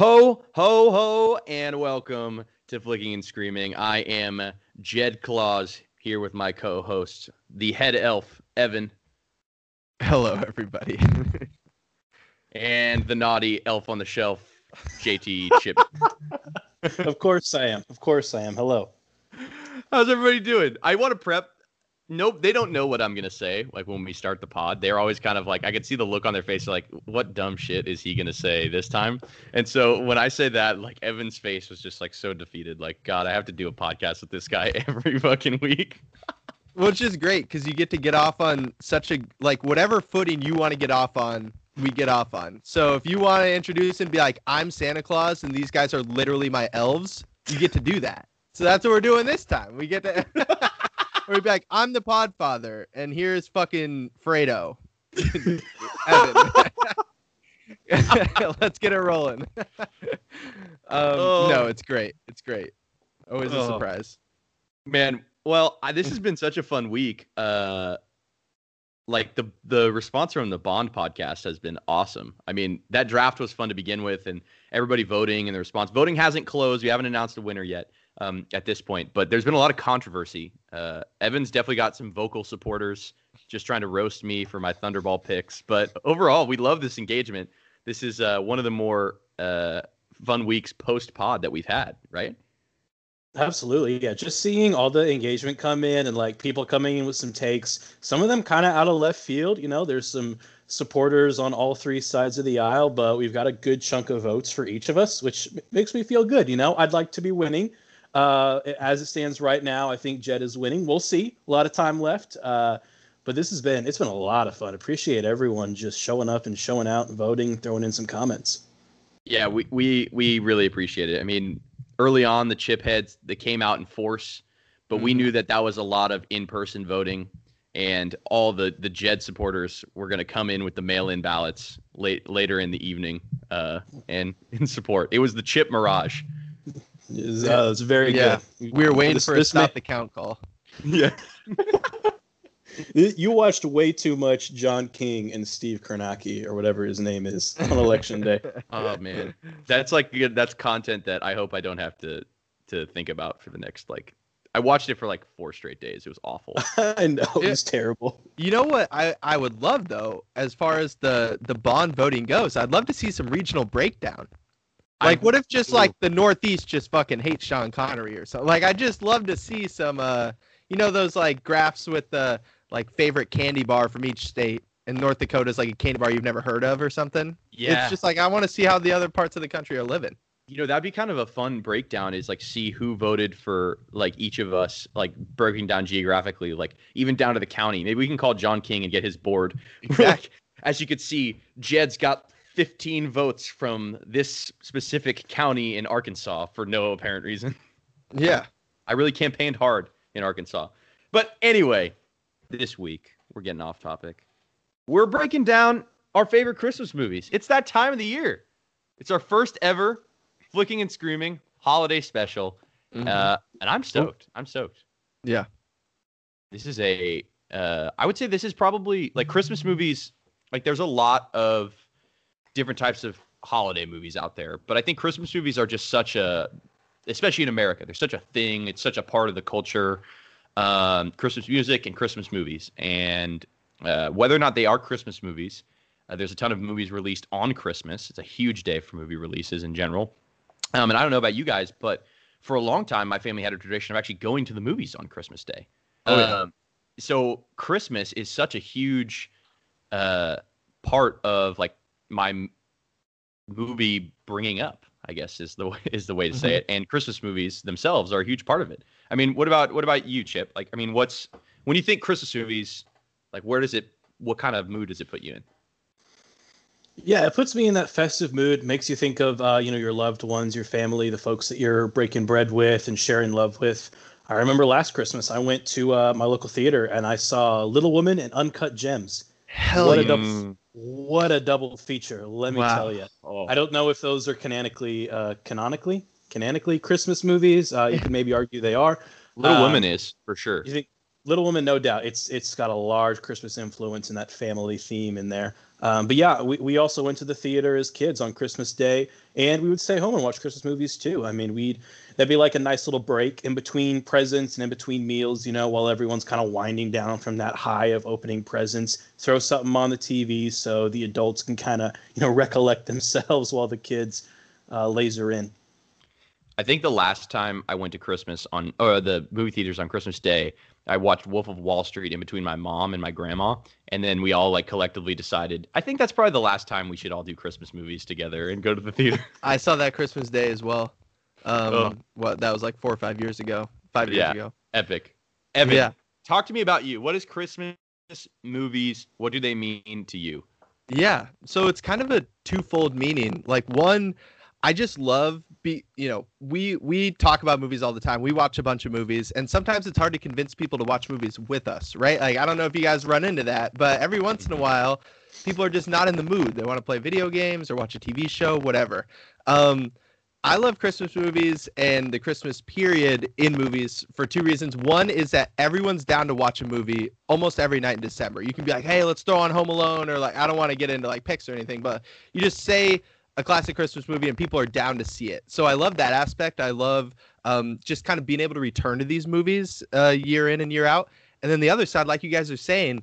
Ho, ho, ho, and welcome to Flicking and Screaming. I am Jed Claus here with my co host, the head elf, Evan, Hello, everybody. and the naughty elf on the shelf, JT Chip. of course I am. Of course I am. Hello. How's everybody doing? I want to prep. Nope, they don't know what I'm gonna say. Like when we start the pod, they're always kind of like I could see the look on their face, like what dumb shit is he gonna say this time? And so when I say that, like Evan's face was just like so defeated. Like God, I have to do a podcast with this guy every fucking week. Which is great because you get to get off on such a like whatever footing you want to get off on, we get off on. So if you want to introduce and be like, I'm Santa Claus and these guys are literally my elves, you get to do that. So that's what we're doing this time. We get to we'd be like, I'm the Podfather, and here's fucking Fredo. Let's get it rolling. um, Oh. No, it's great. It's great. Always a Oh. surprise. Man, well, I, this has been such a fun week. Uh, like the the response from the Bond podcast has been awesome. I mean, that draft was fun to begin with, and everybody voting and the response. Voting hasn't closed. We haven't announced a winner yet um, at this point, but there's been a lot of controversy. Uh, Evans definitely got some vocal supporters just trying to roast me for my Thunderball picks, but overall, we love this engagement. This is uh, one of the more uh, fun weeks post pod that we've had, right? Absolutely. Yeah. Just seeing all the engagement come in and like people coming in with some takes, some of them kind of out of left field. You know, there's some supporters on all three sides of the aisle, but we've got a good chunk of votes for each of us, which makes me feel good. You know, I'd like to be winning. Uh, as it stands right now, I think Jed is winning. We'll see. A lot of time left. Uh, but this has been it's been a lot of fun. Appreciate everyone just showing up and showing out and voting, throwing in some comments. Yeah, we we we really appreciate it. I mean, early on, the chip heads they came out in force, but we Mhm. knew that that was a lot of in-person voting, and all the the Jed supporters were going to come in with the mail-in ballots late later in the evening, uh, and in support. It was the chip mirage. It's, uh, it's very Yeah. good. We were waiting This- for a this may- stop the count call. Yeah. You watched way too much John King and Steve Kornacki or whatever his name is on election day. Oh man, that's like that's content that I hope I don't have to to think about for the next like. I watched it for like four straight days. It was awful. I know it was terrible. You know what I, I would love though, as far as the the bond voting goes, I'd love to see some regional breakdown. Like, I- what if just like the Northeast just fucking hates Sean Connery or something? Like, I just love to see some, uh, you know, those like graphs with the like favorite candy bar from each state, and North Dakota's like a candy bar you've never heard of or something. Yeah. It's just like I want to see how the other parts of the country are living. you know that'd be kind of a fun breakdown is like see who voted for like each of us like breaking down geographically like even down to the county maybe we can call john king and get his board Like, as you could see jed's got 15 votes from this specific county in arkansas for no apparent reason. Yeah. i really campaigned hard in arkansas. But anyway this week we're getting off topic. We're breaking down our favorite christmas movies. It's that time of the year. It's our first ever flicking and screaming holiday special. Uh, and i'm stoked. I'm stoked. Yeah. this is a uh, i would say this is probably like christmas movies like there's a lot of different types of holiday movies out there but i think christmas movies are just such a especially in america they're such a thing it's such a part of the culture um, christmas music and christmas movies. And uh, whether or not they are christmas movies uh, there's a ton of movies released on christmas. It's a huge day for movie releases in general. Um, and i don't know about you guys but for a long time my family had a tradition of actually going to the movies on christmas day. Oh, yeah. um, so christmas is such a huge uh, part of like my movie bringing up i guess is the way is the way to say it and christmas movies themselves are a huge part of it i mean what about what about you chip like i mean what's when you think christmas movies like where does it what kind of mood does it put you in Yeah, it puts me in that festive mood. Makes you think of uh, you know your loved ones, your family, the folks that you're breaking bread with and sharing love with. I remember last Christmas I went to uh, my local theater and I saw Little Women and Uncut Gems. Hell What yeah. Mm. What a double feature! Let me Wow. tell you. oh. I don't know if those are canonically uh, canonically canonically Christmas movies. Uh, you can maybe argue they are. little um, women is for sure You think Little Women, no doubt. It's it's got a large Christmas influence and that family theme in there. Um, but yeah, we, we also went to the theater as kids on Christmas Day, and we would stay home and watch Christmas movies too. I mean, we'd that'd be like a nice little break in between presents and in between meals, you know, while everyone's kind of winding down from that high of opening presents. Throw something on the TV so the adults can kind of you know recollect themselves while the kids uh, laser in. I think the last time I went to Christmas on or the movie theaters on Christmas Day, I watched Wolf of Wall Street in between my mom and my grandma, and then we all like collectively decided. I think that's probably the last time we should all do Christmas movies together and go to the theater. I saw that Christmas Day as well. Um, Oh. what that was like four or five years ago. Five years Yeah. ago. Epic. Evan, Yeah. talk to me about you. What is Christmas movies? What do they mean to you? Yeah. So it's kind of a twofold meaning. Like one, I just love be you know, we we talk about movies all the time. We watch a bunch of movies and sometimes it's hard to convince people to watch movies with us, right? Like I don't know if you guys run into that, but every once in a while people are just not in the mood. They want to play video games or watch a TV show, whatever. Um I love Christmas movies and the Christmas period in movies for two reasons. One is that everyone's down to watch a movie almost every night in December. You can be like, "Hey, let's throw on Home Alone," or like, I don't want to get into like picks or anything, but you just say a classic Christmas movie and people are down to see it. So I love that aspect. I love um, just kind of being able to return to these movies uh, year in and year out. And then the other side, like you guys are saying,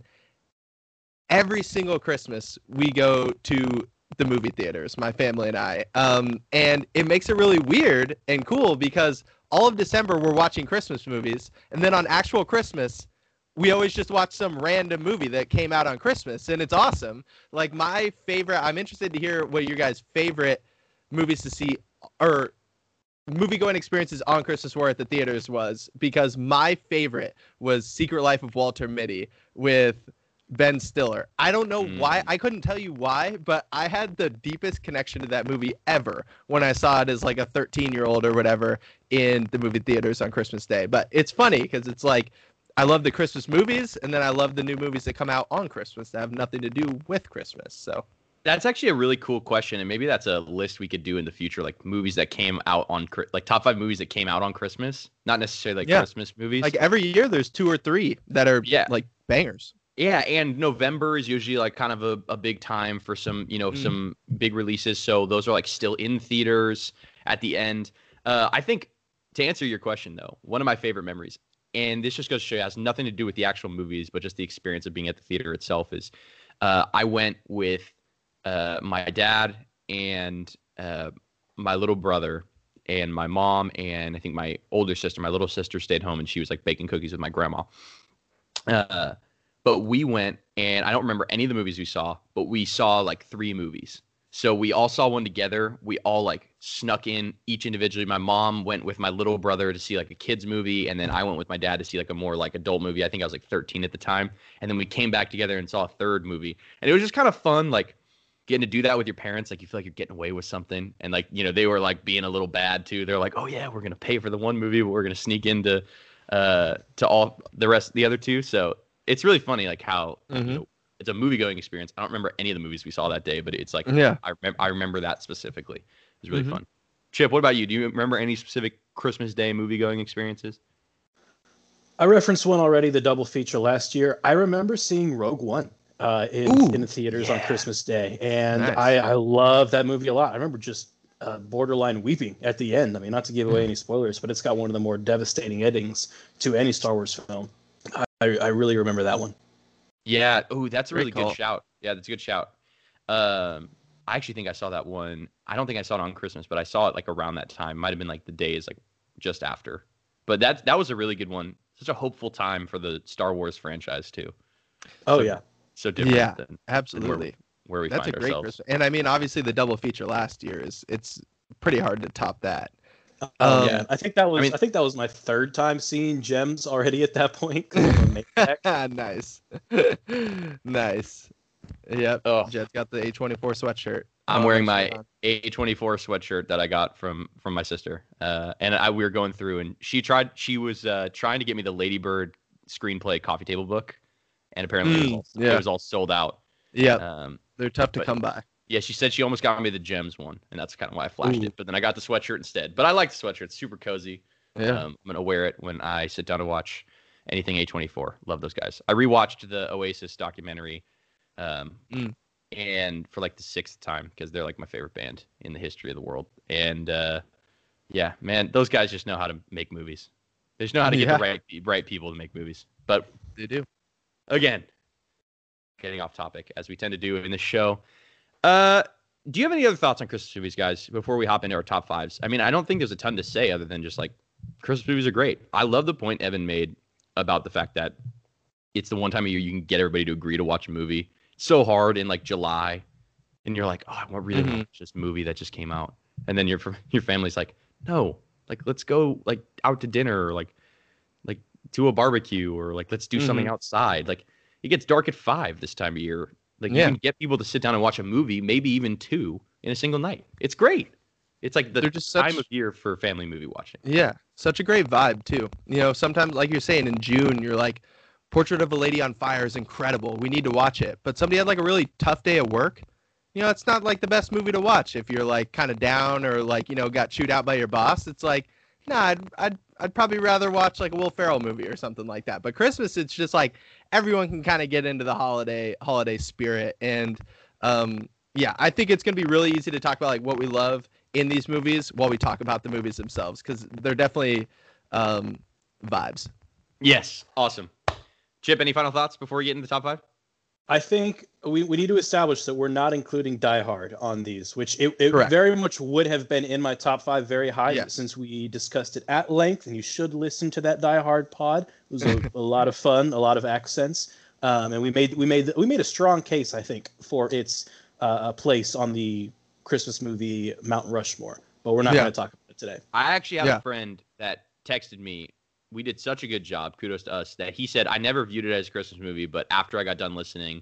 every single Christmas we go to the movie theaters, my family and I. Um, and it makes it really weird and cool because all of December we're watching Christmas movies, and then on actual Christmas, we always just watch some random movie that came out on Christmas, and it's awesome. Like my favorite, I'm interested to hear what your guys' favorite movies to see or movie going experiences on Christmas were at the theaters was because my favorite was Secret Life of Walter Mitty with Ben Stiller. I don't know why. Mm. I couldn't tell you why, but I had the deepest connection to that movie ever when I saw it as like a 13 year old or whatever in the movie theaters on Christmas Day. But it's funny because it's like I love the Christmas movies and then I love the new movies that come out on Christmas that have nothing to do with Christmas. So That's actually a really cool question, and maybe that's a list we could do in the future, like movies that came out on like top five movies that came out on Christmas, not necessarily like Yeah. Christmas movies. like every year there's two or three that are Yeah. like bangers. Yeah, and November is usually like kind of a, a big time for some, you know, Mm. some big releases. So those are like still in theaters at the end. Uh, I think to answer your question though, one of my favorite memories, and this just goes to show you, it has nothing to do with the actual movies, but just the experience of being at the theater itself is uh, I went with uh, my dad and uh, my little brother and my mom and I think my older sister. My little sister stayed home and she was like baking cookies with my grandma. Uh, but we went and I don't remember any of the movies we saw, but we saw like three movies. So we all saw one together. We all like snuck in each individually. My mom went with my little brother to see like a kids movie, and then I went with my dad to see like a more like adult movie. I think I was like 13 at the time, and then we came back together and saw a third movie, and it was just kind of fun, like getting to do that with your parents. Like you feel like you're getting away with something, and like you know they were like being a little bad too. They're like, oh yeah, we're gonna pay for the one movie, but we're gonna sneak into uh to all the rest the other two. So it's really funny like how Mhm. you know, it's a movie going experience. I don't remember any of the movies we saw that day, but it's like Yeah. I remember I remember that specifically. It was really Mhm. fun. Chip, what about you? Do you remember any specific Christmas Day movie going experiences? I referenced one already, the double feature last year. I remember seeing Rogue One uh, in Ooh, in the theaters on. Christmas Day, and Nice. I I love that movie a lot. I remember just uh, borderline weeping at the end. I mean, not to give away any spoilers, but it's got one of the more devastating endings to any Star Wars film. I I, I really remember that one. Yeah. Oh, that's a really call. good shout. Yeah, that's a good shout. Um, I actually think I saw that one. I don't think I saw it on Christmas, but I saw it like around that time. Might have been like the days like just after. But that that was a really good one. Such a hopeful time for the Star Wars franchise too. Oh So- yeah, So different Yeah. than Absolutely. where we That's a great ourselves. Christmas. And I mean, obviously, the double feature last year is it's pretty hard to top that. Um, Um, yeah. I think that was I, mean- think that was my third time seeing Gems already at that point. I'm a maniac. nice, nice. Yep. Oh, Jed's got the A24 sweatshirt. I'm Oh, wearing my on. A24 sweatshirt that I got from from my sister, uh, and I we were going through, and she tried. She was uh, trying to get me the Ladybird screenplay coffee table book, and apparently it, was Mm, all, yeah. it was all sold out. Yeah, Um, They're tough to but- come by. Yeah, she said she almost got me the gems one, and that's kind of why I flashed Ooh. it. But then I got the sweatshirt instead. But I like the sweatshirt; it's super cozy. Yeah. Um, I'm gonna wear it when I sit down to watch anything A24. Love those guys. I rewatched the Oasis documentary, um, Mm. and for like the sixth time because they're like my favorite band in the history of the world. And uh, yeah, man, those guys just know how to make movies. They just know how to get Yeah. the right right people to make movies. But They do. again, getting off topic as we tend to do in this show. Uh, do you have any other thoughts on Christmas movies, guys? Before we hop into our top fives, I mean, I don't think there's a ton to say other than just like Christmas movies are great. I love the point Evan made about the fact that it's the one time of year you can get everybody to agree to watch a movie. It's so hard in like July, and you're like, oh, I want really Mhm. to watch this movie that just came out, and then your your family's like, no, like let's go like out to dinner or like like to a barbecue or like let's do something Mhm. outside. Like it gets dark at five this time of year. Like Yeah. you can get people to sit down and watch a movie, maybe even two in a single night. It's great. It's like the They're just time such- of year for family movie watching. Yeah, such a great vibe too. You know, sometimes like you're saying in June, you're like, Portrait of a Lady on Fire is incredible. We need to watch it. But somebody had like a really tough day at work. You know, it's not like the best movie to watch if you're like kind of down or like you know got chewed out by your boss. It's like, nah, I'd I'd I'd probably rather watch like a Will Ferrell movie or something like that. But Christmas, it's just like everyone can kind of get into the holiday holiday spirit and um yeah i think it's to be really easy to talk about like what we love in these movies while we talk about the movies themselves because they're definitely um vibes Yes, awesome. Chip, any final thoughts before we get into the top five? I think we, we need to establish that we're not including Die Hard on these, which it, it very much would have been in my top five very high Yes. since we discussed it at length. And you should listen to that Die Hard pod. It was a, a lot of fun, a lot of accents, um, and we made we made we made a strong case, I think, for its uh, place on the Christmas movie Mount Rushmore. But we're not Yeah. going to talk about it today. I actually have Yeah. a friend that texted me. We did such a good job. Kudos to us that he said I never viewed it as a Christmas movie, but after I got done listening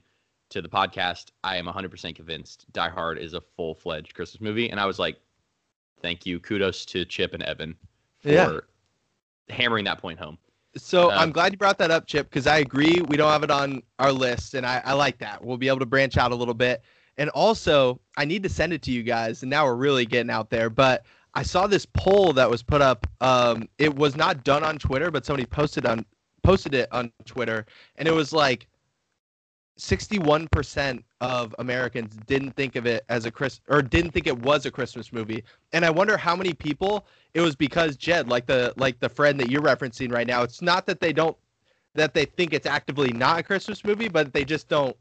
to the podcast, I am 100% convinced Die Hard is a full fledged Christmas movie. And I was like, thank you. Kudos to Chip and Evan for Yeah. hammering that point home. so Um, i'm glad you brought that up chip because i agree we don't have it on our list and I, I like that we'll be able to branch out a little bit and also i need to send it to you guys and now we're really getting out there but i saw this poll that was put up um it was not done on twitter but somebody posted on posted it on twitter and it was like 61% of Americans didn't think of it as a Chris or didn't think it was a Christmas movie. And I wonder how many people it was because Jed, like the like the friend that you're referencing right now, it's not that they don't that they think it's actively not a Christmas movie, but they just don't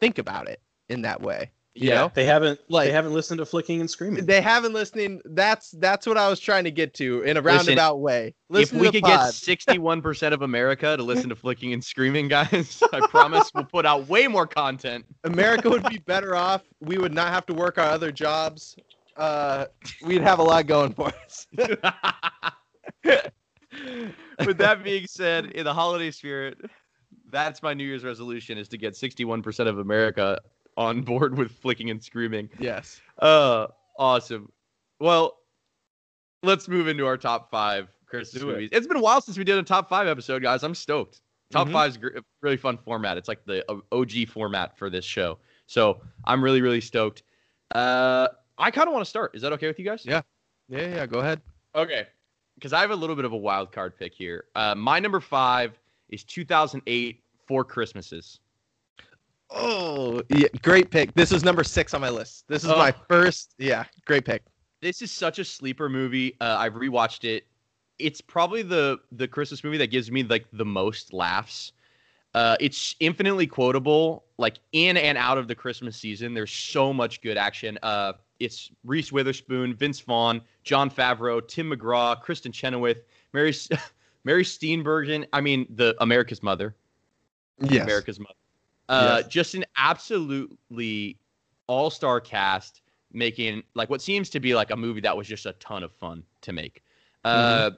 think about it in that way. You know? they haven't Like- they haven't listened to Flicking and Screaming. They haven't listening. That's that's what I was trying to get to in a Listen, roundabout way. if we could get 61% of America to listen to Flicking and Screaming, guys, I promise we'll put out way more content. America would be better off. We would not have to work our other jobs. Uh, we'd have a lot going for us. With that being said, in the holiday spirit, that's my New Year's resolution is to get 61% of America on board with flicking and screaming. yes. Uh, awesome. Well, let's move into our top five Christmas it. movies. It's been a while since we did a top five episode, guys. I'm stoked. Top Mhm. five is a really fun format. It's like the O- OG format for this show. So I'm really, really stoked. Uh, I kind of want to start. Is that okay with you guys? Yeah. Yeah, yeah. Go ahead. Okay. Because I have a little bit of a wild card pick here. Uh, my number five is 2008 Four Christmases. Oh, yeah, great pick. This is number six on my list. This is my Oh. first. Yeah, great pick. This is such a sleeper movie. Uh, I've rewatched it. It's probably the the Christmas movie that gives me like the most laughs. Uh, it's infinitely quotable, like in and out of the Christmas season. There's so much good action. Uh, it's Reese Witherspoon, Vince Vaughn, Jon Favreau, Tim McGraw, Kristin Chenoweth, Mary Mary Steenburgen. I mean, the America's Mother. Yes. America's Mother. Uh, Yes. Just an absolutely all star cast making like what seems to be like a movie that was just a ton of fun to make. Uh,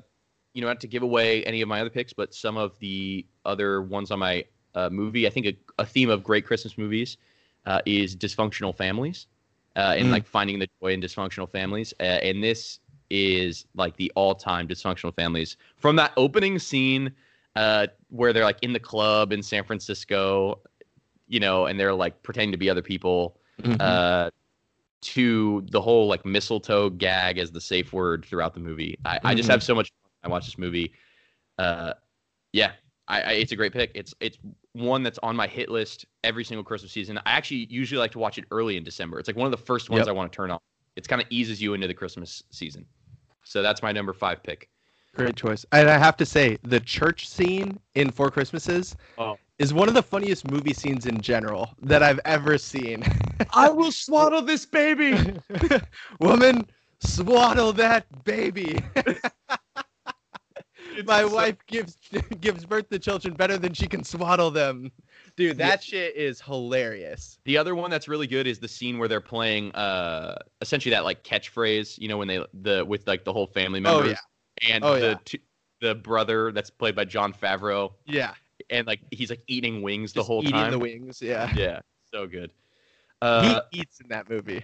You know, not to give away any of my other picks, but some of the other ones on my uh, movie, I think a, a theme of great Christmas movies uh, is dysfunctional families uh, and Mm. like finding the joy in dysfunctional families. Uh, and this is like the all time dysfunctional families from that opening scene uh, where they're like in the club in San Francisco, you know, and they're like pretending to be other people, Mhm. uh, to the whole like mistletoe gag as the safe word throughout the movie. I, I just Mhm. have so much fun. when I watch this movie. Uh, yeah, I, I it's a great pick. It's it's one that's on my hit list every single Christmas season. I actually usually like to watch it early in December. It's like one of the first ones Yep. I want to turn on. It's kind of eases you into the Christmas season. So that's my number five pick. Great choice. And I have to say, the church scene in Four Christmases Oh. Is one of the funniest movie scenes in general that I've ever seen. I will swaddle this baby. Woman, swaddle that baby. My so- wife gives gives birth to children better than she can swaddle them. Dude, that shit is hilarious. The other one that's really good is the scene where they're playing uh essentially that like catchphrase, you know, when they the with like the whole family members. Oh, members and Oh, the yeah. two, the brother that's played by Jon Favreau Yeah. And like he's like eating wings the whole eating time. Eating the wings. Yeah. Yeah, so good. Uh, he eats in that movie.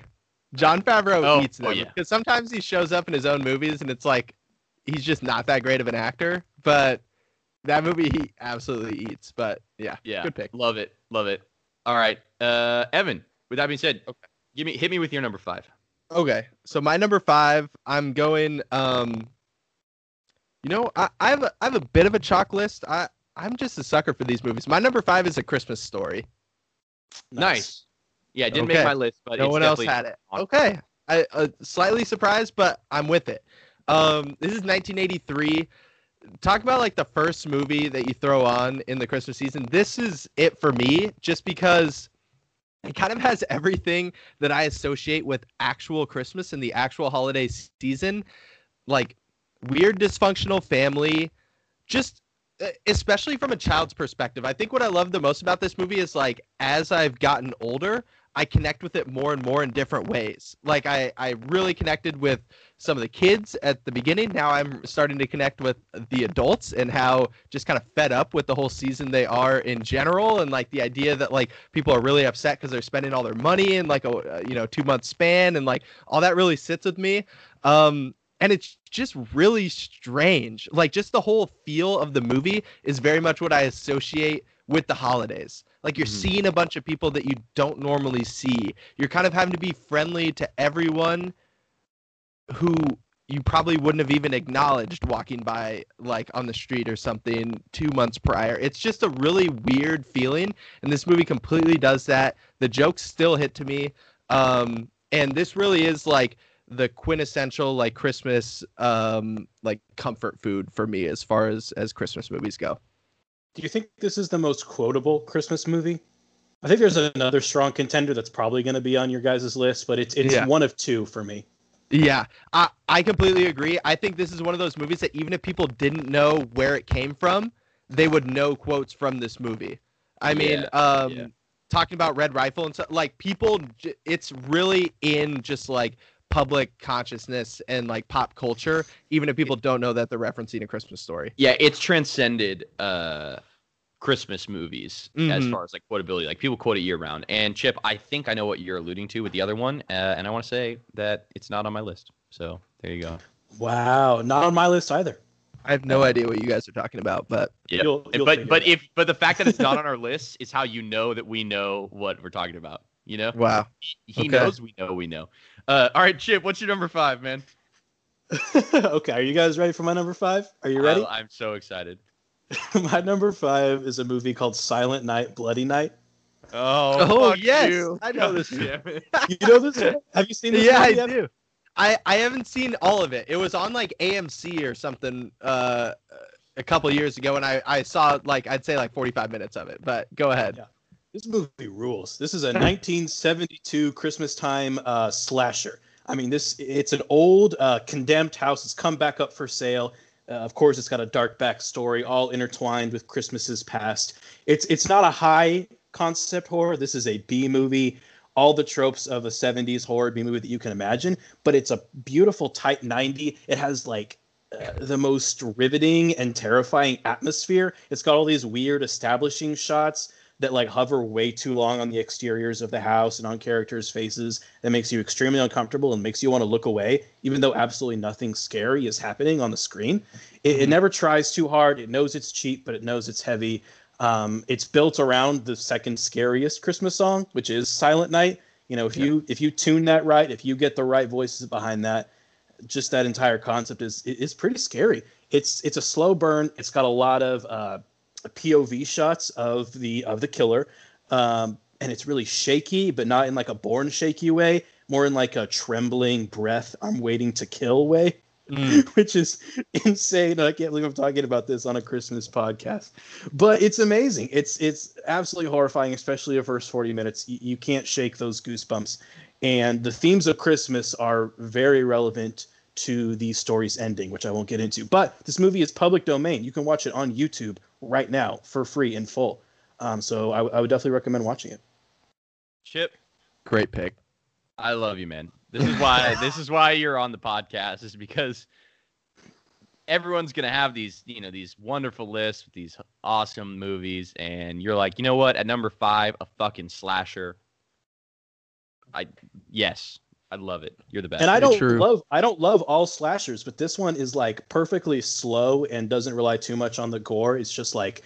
Jon Favreau Oh, eats in oh, that yeah. because sometimes he shows up in his own movies and it's like he's just not that great of an actor. But that movie he absolutely eats. But yeah, yeah, good pick. Love it, love it. All right, uh, Evan. With that being said, Okay. give me hit me with your number five. Okay, so my number five, I'm going. Um, you know, I, I have a I have a bit of a chalk list. I I'm just a sucker for these movies. My number five is a Christmas story. Nice. Yeah, it didn't Okay. make my list, but no it's one else had it. on- Okay, I uh, slightly surprised, but I'm with it. Um, this is 1983. Talk about like the first movie that you throw on in the Christmas season. This is it for me, just because it kind of has everything that I associate with actual Christmas and the actual holiday season, like weird dysfunctional family, just especially from a child's perspective. I think what I love the most about this movie is like as I've gotten older, I connect with it more and more in different ways. Like I, I really connected with some of the kids at the beginning. Now I'm starting to connect with the adults and how just kind of fed up with the whole season they are in general, and like the idea that like people are really upset because they're spending all their money in like a uh, you know two month span, and like all that really sits with me. Um, and it's just really strange. Like just the whole feel of the movie is very much what I associate with the holidays. Like you're Mhm. seeing a bunch of people that you don't normally see. You're kind of having to be friendly to everyone who you probably wouldn't have even acknowledged walking by like on the street or something 2 months prior. It's just a really weird feeling and this movie completely does that. The jokes still hit to me. Um and this really is like the quintessential like Christmas um like comfort food for me as far as as Christmas movies go. Do you think this is the most quotable Christmas movie? I think there's another strong contender that's probably going to be on your guys' list, but it's it's Yeah. one of two for me. Yeah, I, I completely agree. I think this is one of those movies that even if people didn't know where it came from, they would know quotes from this movie. I mean, um, yeah. talking about Red Rifle and stuff, like people, it's really in just like public consciousness and like pop culture, even if people don't know that they're referencing a Christmas story. Yeah, it's transcended uh Christmas movies as Mhm. far as like quotability. Like people quote it year round. And Chip, I think I know what you're alluding to with the other one, uh, and I want to say that it's not on my list. So there you go. Wow, not on my list either. I have no idea what you guys are talking about, but Yeah, You'll- you'll but but if but the fact that it's not on our list is how you know that we know what we're talking about. You know, wow. he Okay. knows we know we know. Uh, all right, Chip, what's your number five, man? okay, are you guys ready for my number five? Are you ready? I, am so excited. my number five is a movie called Silent Night, Bloody Night. Oh, Oh, fuck yes, you. I know this Chip. You know this? Have you seen this? yeah, I movie yet? do. I I haven't seen all of it. It was on like AMC or something uh a couple years ago, and I I saw like I'd say like 45 minutes of it. But go ahead. Yeah. This movie rules. This is a 1972 Christmas time uh, slasher. I mean, this it's an old uh, condemned house. It's come back up for sale. Uh, of course, it's got a dark backstory, all intertwined with Christmases past. It's it's not a high concept horror. This is a B movie. All the tropes of a 70s horror B movie that you can imagine, but it's a beautiful tight 90. It has like uh, the most riveting and terrifying atmosphere. It's got all these weird establishing shots that like hover way too long on the exteriors of the house and on characters' faces that makes you extremely uncomfortable and makes you want to look away, even though absolutely nothing scary is happening on the screen. It, it never tries too hard. It knows it's cheap, but it knows it's heavy. Um, it's built around the second scariest Christmas song, which is Silent Night. You know, if you if you tune that right, if you get the right voices behind that, just that entire concept is is pretty scary. It's it's a slow burn. It's got a lot of uh, POV shots of the of the killer, um, and it's really shaky, but not in like a Bourne shaky way, more in like a trembling breath. I'm waiting to kill way. Mm. which is insane. I can't believe I'm talking about this on a Christmas podcast, but it's amazing. It's it's absolutely horrifying, especially the first 40 minutes. You, you can't shake those goosebumps, and the themes of Christmas are very relevant to these stories ending, which I won't get into. But this movie is public domain. You can watch it on YouTube right now for free in full. Um, so I, I would definitely recommend watching it. Chip, great pick. I love you, man. This is why this is why you're on the podcast is because everyone's gonna have these you know these wonderful lists with these awesome movies, and you're like, you know what? At number five, a fucking slasher. I yes, I love it. You're the best. And I don't True. love I don't love all slashers, but this one is like perfectly slow and doesn't rely too much on the gore. It's just like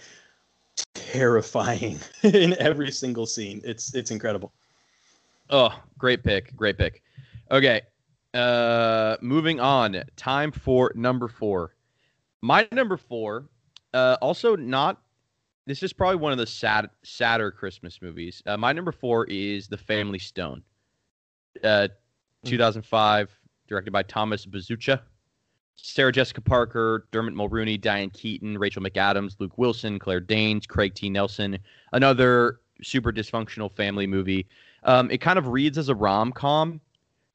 terrifying in every single scene. It's it's incredible. Oh, great pick. Great pick. Okay. Uh moving on. Time for number 4. My number 4 uh also not this is probably one of the sad sadder Christmas movies. Uh, my number 4 is The Family Stone. Uh 2005, directed by Thomas Bezucha. Sarah Jessica Parker, Dermot Mulroney, Diane Keaton, Rachel McAdams, Luke Wilson, Claire Danes, Craig T. Nelson. Another super dysfunctional family movie. Um, it kind of reads as a rom com,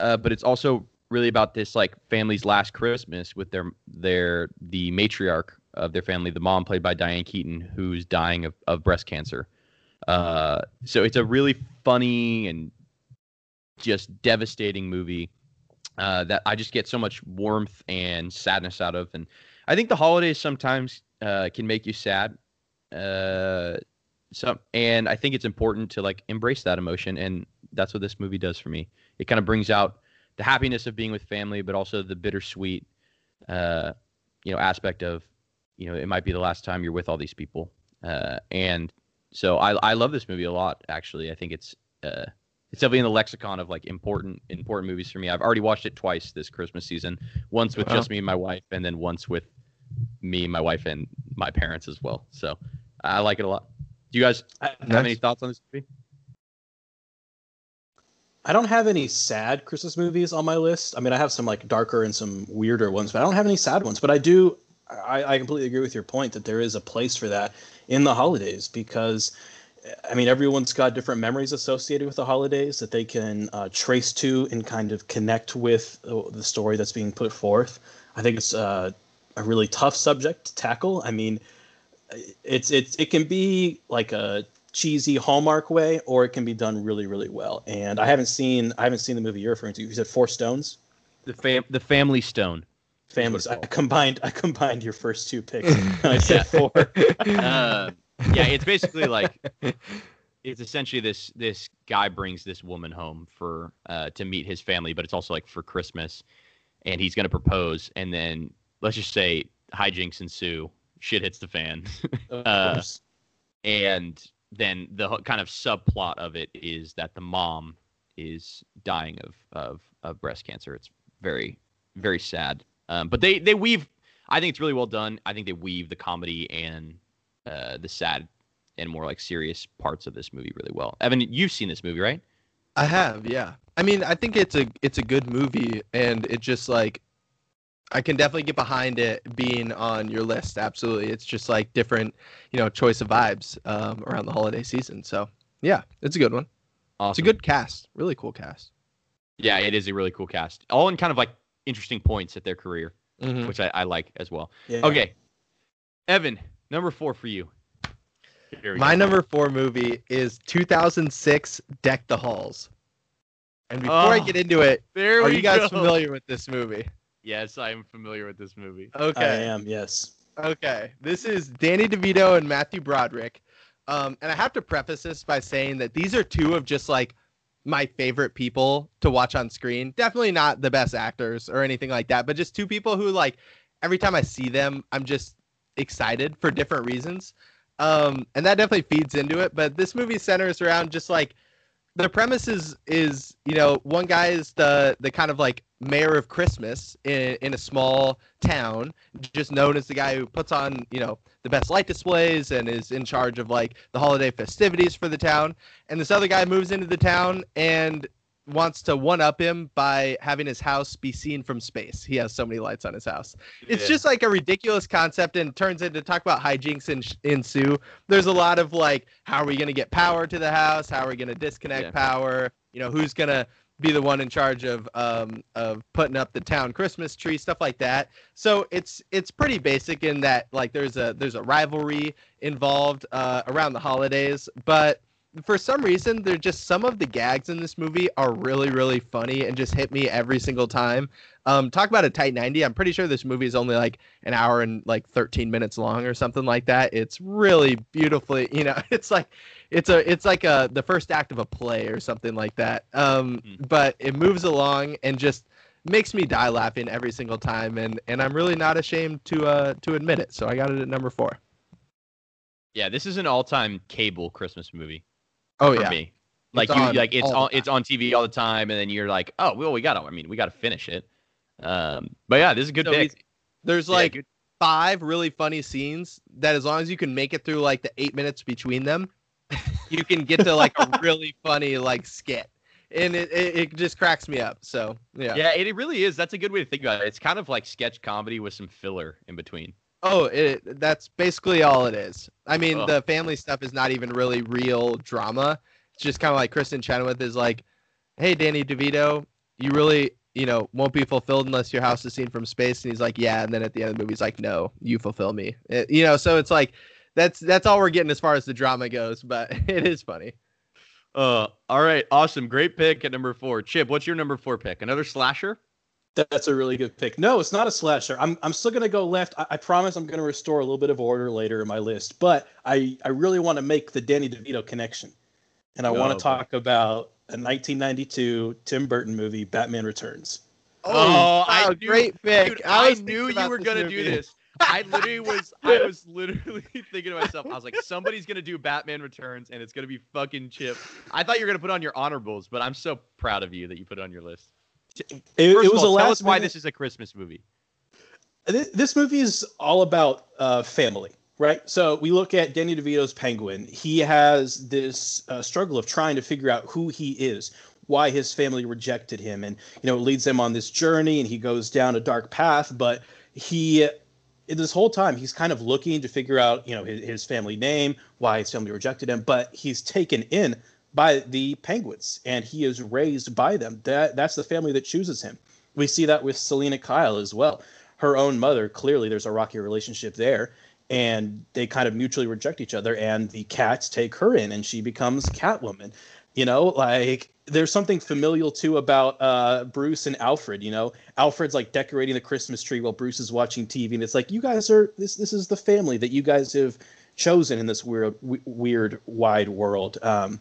uh, but it's also really about this like family's last Christmas with their their the matriarch of their family, the mom played by Diane Keaton, who's dying of, of breast cancer. Uh, so it's a really funny and just devastating movie uh, that I just get so much warmth and sadness out of. And I think the holidays sometimes uh, can make you sad. Uh, so, and I think it's important to like embrace that emotion, and that's what this movie does for me. It kind of brings out the happiness of being with family, but also the bittersweet, uh, you know, aspect of, you know, it might be the last time you're with all these people. Uh, and so I, I love this movie a lot. Actually, I think it's uh, it's definitely in the lexicon of like important important movies for me. I've already watched it twice this Christmas season. Once with wow. just me and my wife, and then once with me, my wife, and my parents as well. So I like it a lot. Do you guys have any thoughts on this movie? I don't have any sad Christmas movies on my list. I mean, I have some like darker and some weirder ones, but I don't have any sad ones. But I do. I, I completely agree with your point that there is a place for that in the holidays because I mean, everyone's got different memories associated with the holidays that they can uh, trace to and kind of connect with the story that's being put forth. I think it's uh, a really tough subject to tackle. I mean, it's it's it can be like a cheesy Hallmark way, or it can be done really really well. And I haven't seen I haven't seen the movie you're referring to. You said Four Stones. The fam the Family Stone. Families. I combined I combined your first two picks. I said four. uh, yeah, it's basically like it's essentially this this guy brings this woman home for uh, to meet his family, but it's also like for Christmas, and he's gonna propose, and then let's just say hijinks ensue, shit hits the fan, uh, and then the kind of subplot of it is that the mom is dying of of, of breast cancer. It's very very sad, um, but they they weave. I think it's really well done. I think they weave the comedy and uh, the sad and more like serious parts of this movie really well. Evan, you've seen this movie, right? I have, yeah. I mean, I think it's a it's a good movie, and it just like I can definitely get behind it being on your list. Absolutely, it's just like different, you know, choice of vibes um, around the holiday season. So yeah, it's a good one. Awesome. It's a good cast, really cool cast. Yeah, it is a really cool cast. All in kind of like interesting points at their career, mm-hmm. which I, I, like as well. Yeah. Okay, Evan, Number four for you. My go. number four movie is 2006 Deck the Halls. And before oh, I get into it, are you guys go. familiar with this movie? Yes, I am familiar with this movie. Okay. I am, yes. Okay. This is Danny DeVito and Matthew Broderick. Um, and I have to preface this by saying that these are two of just like my favorite people to watch on screen. Definitely not the best actors or anything like that, but just two people who like every time I see them, I'm just excited for different reasons. Um, and that definitely feeds into it. But this movie centers around just like the premise is is you know one guy is the the kind of like mayor of Christmas in in a small town, just known as the guy who puts on you know the best light displays and is in charge of like the holiday festivities for the town. And this other guy moves into the town and wants to one up him by having his house be seen from space. He has so many lights on his house. It's Yeah. just like a ridiculous concept and turns into talk about hijinks and ensue. There's a lot of like, how are we going to get power to the house? How are we going to disconnect Yeah. power? You know, who's going to be the one in charge of um of putting up the town Christmas tree, stuff like that. So it's it's pretty basic in that like there's a there's a rivalry involved uh, around the holidays, but for some reason they're just some of the gags in this movie are really really funny and just hit me every single time. Um talk about a tight 90 i'm pretty sure this movie is only like an hour and like 13 minutes long or something like that. It's really beautifully you know it's like it's a it's like a the first act of a play or something like that. Um Hmm. but it moves along and just makes me die laughing every single time and and i'm really not ashamed to uh to admit it. So i got it at number four. Yeah, this is an all-time cable Christmas movie Oh yeah me. Like It's you, on like it's on, it's on TV all the time, and then you're like, oh well, we gotta. I mean, we gotta finish it. Um, but yeah, this is a good So pick. there's like five really funny scenes that as long as you can make it through like the eight minutes between them, you can get to like a really funny like skit. And it, it, it just cracks me up. So yeah. yeah, it, it really is. That's a good way to think about it. It's kind of like sketch comedy with some filler in between. Oh, it that's basically all it is. I mean, Ugh. the family stuff is not even really real drama. It's just kind of like Kristin Chenoweth is like, "Hey, Danny DeVito, you really, you know, won't be fulfilled unless your house is seen from space." And he's like, "Yeah." And then at the end of the movie, he's like, "No, you fulfill me." It- you know, so it's like that's that's all we're getting as far as the drama goes, but it is funny. Uh, all right, awesome, great pick at number four. Chip, what's your number four pick? Another slasher? That's a really good pick. No, it's not a slasher. I'm, I'm still going to go left. I, I promise I'm going to restore a little bit of order later in my list, but I, I really want to make the Danny DeVito connection. And I Oh, want boy. to talk about a 1992 Tim Burton movie, Batman Returns. Oh, oh I wow, knew- great pick. Dude, I, was knew you were gonna do this. I literally was. I was literally thinking to myself. I was like, somebody's gonna do Batman Returns, and it's gonna be fucking Chip. I thought you were gonna put on your honorables, but I'm so proud of you that you put it on your list. It, First it was all, a tell last us why minute- this is a Christmas movie. Th- this movie is all about uh, family, right? So we look at Danny DeVito's Penguin. He has this uh, struggle of trying to figure out who he is, why his family rejected him, and you know it leads him on this journey, and he goes down a dark path. But he, this whole time, he's kind of looking to figure out, you know, his, his family name, why his family rejected him. But he's taken in by the Penguins, and he is raised by them. That that's the family that chooses him. We see that with Selina Kyle as well her own mother clearly there's a rocky relationship there and they kind of mutually reject each other and the cats take her in and she becomes catwoman you know like there's something familial too about uh, bruce and alfred you know alfred's like decorating the christmas tree while bruce is watching tv and it's like you guys are this this is the family that you guys have chosen in this weird weird wide world um,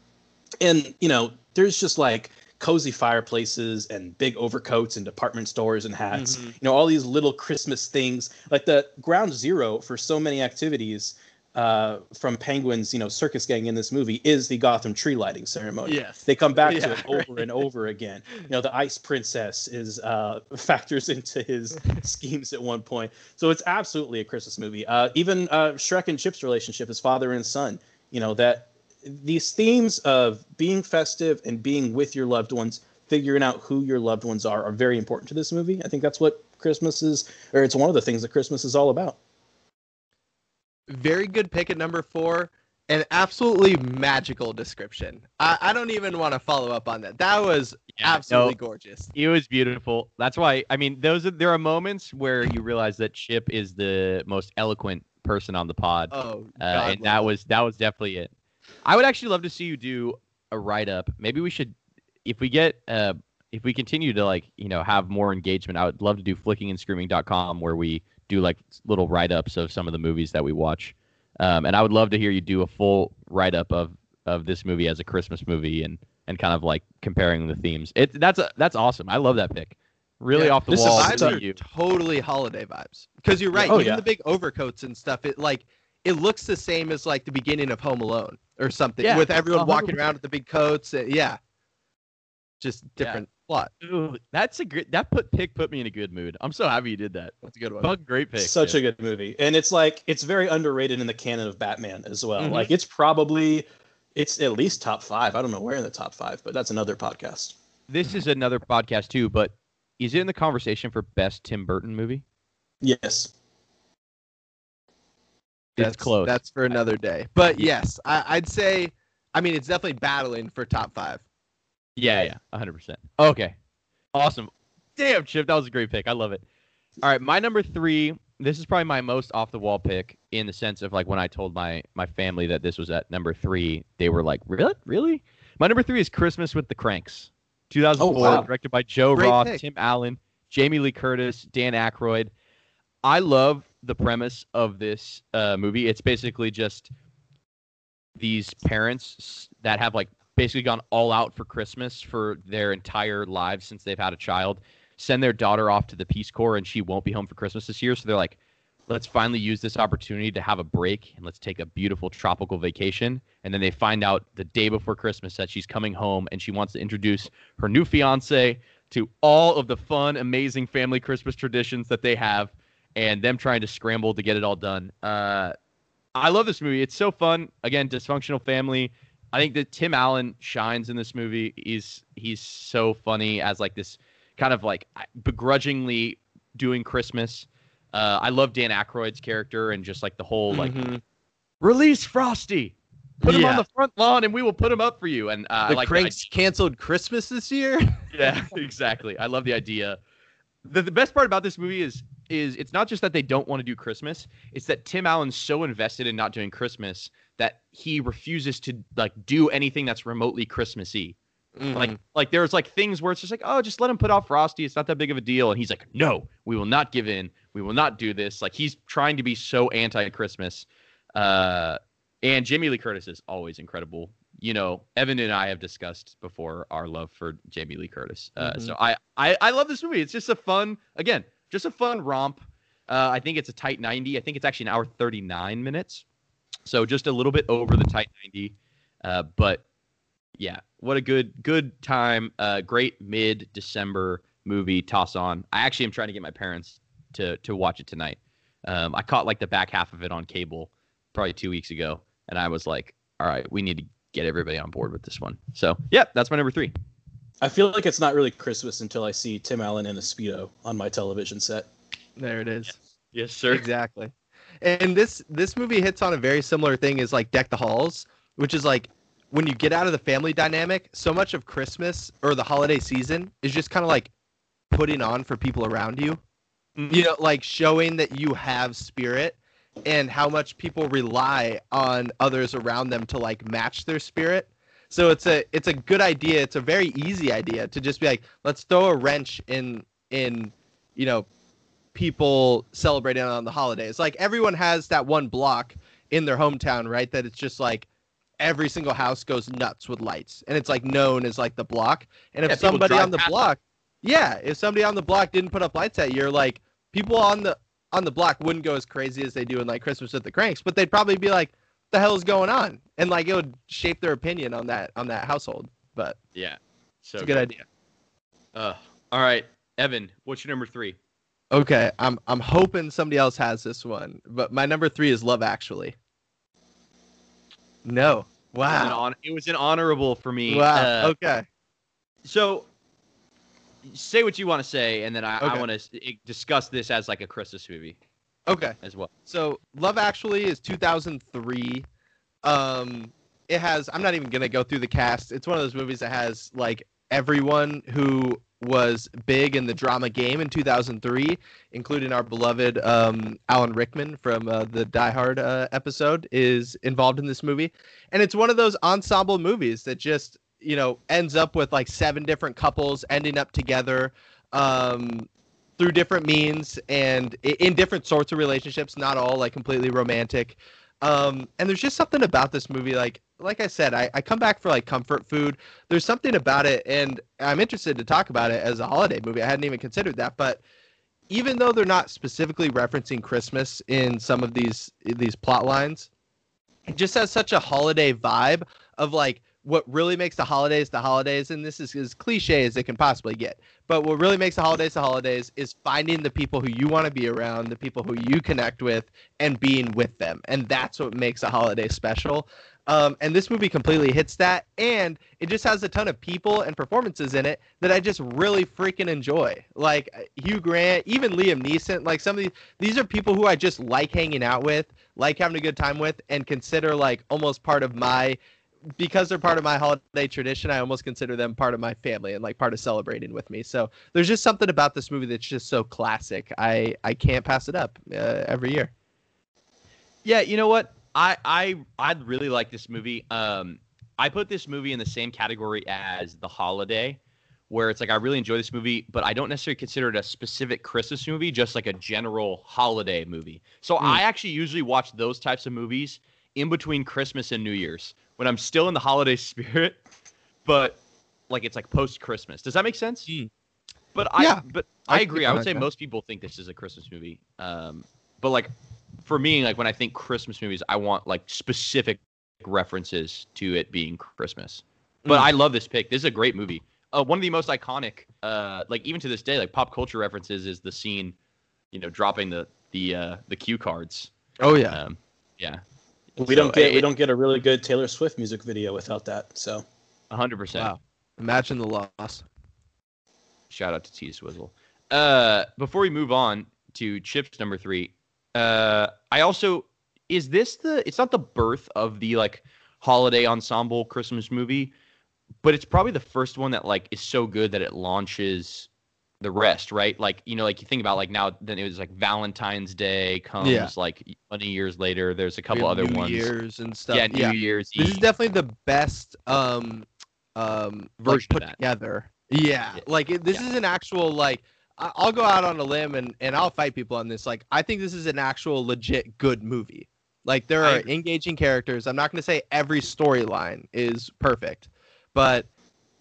and you know there's just like cozy fireplaces and big overcoats and department stores and hats Mhm. you know all these little christmas things. Like the ground zero for so many activities uh, from penguins you know circus gang in this movie is the gotham tree lighting ceremony. Yes. they come back to it over and over again. You know the ice princess is uh, factors into his schemes at one point. So it's absolutely a christmas movie. Uh, even uh, shreck and chip's relationship as father and son you know that these themes of being festive and being with your loved ones figuring out who your loved ones are are very important to this movie i think that's what christmas is or it's one of the things that christmas is all about very good pick at number four. An absolutely magical description. I, I don't even want to follow up on that. That was Yeah, absolutely no. gorgeous. It was beautiful. That's why. I mean, those are, there are moments where you realize that Chip is the most eloquent person on the pod. Oh, uh, and that was that was definitely it. I would actually love to see you do a write up. Maybe we should, if we get, uh, if we continue to like, you know, have more engagement. I would love to do flickingandscreaming.com where we do like little write ups of some of the movies that we watch. Um, and I would love to hear you do a full write up of of this movie as a Christmas movie and and kind of like comparing the themes. It that's a, that's awesome. I love that pick. Really Yeah, off the this wall. vibes are you. totally holiday vibes because you're right. Oh, even yeah. the big overcoats and stuff. It like it looks the same as like the beginning of Home Alone or something, Yeah, with everyone walking 100%. around with the big coats. uh, yeah, just different plot. Ooh, that's a great. That put pick put me in a good mood. I'm so happy you did that. That's a good one. Fucking great pick. Such a good movie, and it's like it's very underrated in the canon of Batman as well. Mhm. Like it's probably it's at least top five. I don't know where in the top five, but that's another podcast. This is another podcast too, but is it in the conversation for best Tim Burton movie? Yes, It's that's close. That's for another day. But yes, I, I'd say. I mean, it's definitely battling for top five. Yeah, yeah, 100%. Okay. Awesome. Damn, Chip, that was a great pick. I love it. All right, my number 3, this is probably my most off the wall pick in the sense of like when I told my my family that this was at number 3, they were like, "Really? Really?" My number 3 is Christmas with the Kranks. 2004, wow. directed by Joe Great Roth, pick. Tim Allen, Jamie Lee Curtis, Dan Aykroyd. I love the premise of this uh, movie. It's basically just these parents that have like basically gone all out for Christmas for their entire lives since they've had a child, send their daughter off to the Peace Corps and she won't be home for Christmas this year. So they're like, let's finally use this opportunity to have a break and let's take a beautiful tropical vacation. And then they find out the day before Christmas that she's coming home and she wants to introduce her new fiance to all of the fun, amazing family Christmas traditions that they have and them trying to scramble to get it all done. Uh, I love this movie. It's so fun. Again, dysfunctional family. I think that Tim Allen shines in this movie. He's he's so funny as like this kind of like begrudgingly doing Christmas. Uh, I love Dan Aykroyd's character and just like the whole like Mhm. release Frosty, put him on the front lawn, and we will put him up for you. And uh, I the like the Kranks canceled Christmas this year. yeah, exactly. I love the idea. The, the best part about this movie is is it's not just that they don't want to do Christmas, it's that Tim Allen's so invested in not doing Christmas that he refuses to like do anything that's remotely Christmassy. Like Mhm. like there's like things where it's just like, oh, just let him put off Frosty. It's not that big of a deal. And he's like, no, we will not give in. We will not do this. Like he's trying to be so anti-Christmas. Uh, and Jamie Lee Curtis is always incredible. You know, Evan and I have discussed before our love for Jamie Lee Curtis. Uh, Mhm. So I, I I love this movie. It's just a fun, again, just a fun romp. Uh, I think it's a tight 90. I think it's actually an hour 39 minutes. So just a little bit over the tight 90. Uh, but yeah, what a good good time. Uh, great mid December movie. Toss on. I actually am trying to get my parents to to watch it tonight. Um, I caught like the back half of it on cable probably two weeks ago, and I was like, all right, we need to get everybody on board with this one. So yeah, that's my number three. I feel like it's not really Christmas until I see Tim Allen in a speedo on my television set. there it is. Yes, sir. Exactly. And this this movie hits on a very similar thing as like Deck the Halls, which is like when you get out of the family dynamic, so much of Christmas or the holiday season is just kind of like putting on for people around you. Mhm. You know, like showing that you have spirit and how much people rely on others around them to like match their spirit. So it's a it's a good idea. It's a very easy idea to just be like, let's throw a wrench in in you know people celebrating on the holidays. Like everyone has that one block in their hometown, right? That it's just like every single house goes nuts with lights, and it's like known as like the block. And if Yeah, somebody on the block, yeah, if somebody on the block didn't put up lights that year, like people on the on the block wouldn't go as crazy as they do in like Christmas with the Kranks, but they'd probably be like, "The hell is going on?" And like it would shape their opinion on that on that household. But Yeah. So it's a good idea. Uh, all right, Evan, what's your number three? Okay, I'm I'm hoping somebody else has this one, but my number three is Love Actually. No. It was Wow. it was an honorable for me. Wow. Uh, okay. So, say what you want to say, and then I, I want to discuss this as like a Christmas movie Okay. as well. So Love Actually is 2003. Um, it has. I'm not even gonna go through the cast. It's one of those movies that has like everyone who was big in the drama game in 2003, including our beloved um, Alan Rickman from uh, the Die Hard uh, episode, is involved in this movie, and it's one of those ensemble movies that just you know ends up with like seven different couples ending up together. Um, through different means and in different sorts of relationships, not all like completely romantic. Um, and there's just something about this movie, like like I said, I, I come back for like comfort food. There's something about it, and I'm interested to talk about it as a holiday movie. I hadn't even considered that, but even though they're not specifically referencing Christmas in some of these these plot lines, it just has such a holiday vibe of like what really makes the holidays the holidays, and this is as cliche as it can possibly get. But what really makes the holidays the holidays is finding the people who you want to be around, the people who you connect with, and being with them. And that's what makes a holiday special. Um, and this movie completely hits that, and it just has a ton of people and performances in it that I just really freaking enjoy. Like Hugh Grant, even Liam Neeson. Like some of these, these are people who I just like hanging out with, like having a good time with, and consider like almost part of my because they're part of my holiday tradition, I almost consider them part of my family and like part of celebrating with me. So there's just something about this movie that's just so classic. I I can't pass it up uh, every year. Yeah, you know what? I I I'd really like this movie. Um, I put this movie in the same category as The Holiday, where it's like I really enjoy this movie, but I don't necessarily consider it a specific Christmas movie, just like a general holiday movie. So mm. I actually usually watch those types of movies in between Christmas and New Year's when I'm still in the holiday spirit, but like it's like post Christmas. Does that make sense? Mm. But I yeah, but I, I agree. I would say most people think this is a Christmas movie. Um, but like for me, like when I think Christmas movies, I want like specific references to it being Christmas. But mm. I love this pick. This is a great movie. Uh, one of the most iconic, uh, like even to this day, like pop culture references is the scene, you know, dropping the the uh, the cue cards. Oh yeah, um, yeah. We so, don't get it, we don't get a really good Taylor Swift music video without that. So, hundred percent. Wow. Imagine the loss. Shout out to T Swizzle. Uh, before we move on to chips number three, uh, I also is this the? It's not the birth of the like holiday ensemble Christmas movie, but it's probably the first one that like is so good that it launches the rest, right? Like you know, like you think about like now, then it was like Valentine's Day comes yeah. like twenty years later. There's a couple other New ones, Years and stuff. Yeah, New yeah. Year's. This Eve. is definitely the best um um version like, put together. Yeah, yeah. like it, this is an actual like I'll go out on a limb and and I'll fight people on this. Like I think this is an actual legit good movie. Like there are engaging characters. I'm not going to say every storyline is perfect, but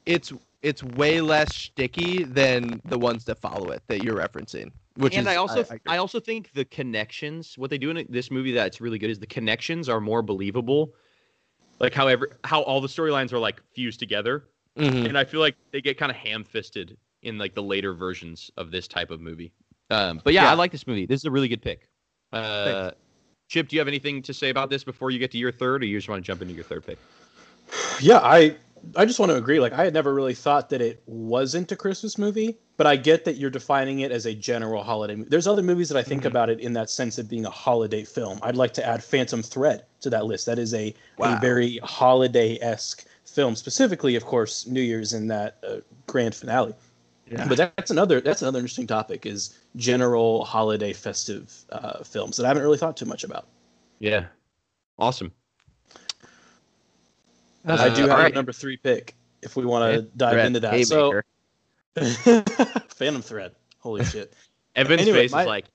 it's it's way less sticky than the ones that follow it that you're referencing. Which and is, I also I, I, I, also think the connections, what they do in this movie that's really good is the connections are more believable. Like however how all the storylines are like fused together. Mm-hmm. And I feel like they get kind of ham fisted in like the later versions of this type of movie. Um, but yeah, yeah, I like this movie. This is a really good pick. Uh, Chip, do you have anything to say about this before you get to your third, or you just want to jump into your third pick? Yeah, I I just want to agree. Like, I had never really thought that it wasn't a Christmas movie, but I get that you're defining it as a general holiday movie. There's other movies that I think mm-hmm. about it in that sense of being a holiday film. I'd like to add Phantom Thread to that list. That is a, wow. a very holiday esque film, specifically, of course, New Year's in that uh, grand finale. Yeah. But that's another that's another interesting topic is general holiday festive uh, films that I haven't really thought too much about. Yeah, awesome. Uh, I do have right. a number three pick if we want to dive thread. into that. Haymaker. So, Phantom Thread. Holy shit! Evan's anyway, face my... is like,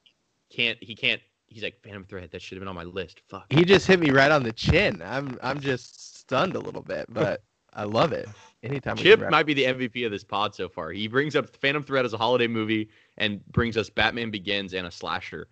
can't he can't. He's like Phantom Thread. That should have been on my list. Fuck. He just hit me right on the chin. I'm I'm just stunned a little bit, but I love it. Anytime. Chip might be the MVP of this pod so far. He brings up Phantom Thread as a holiday movie and brings us Batman Begins and a slasher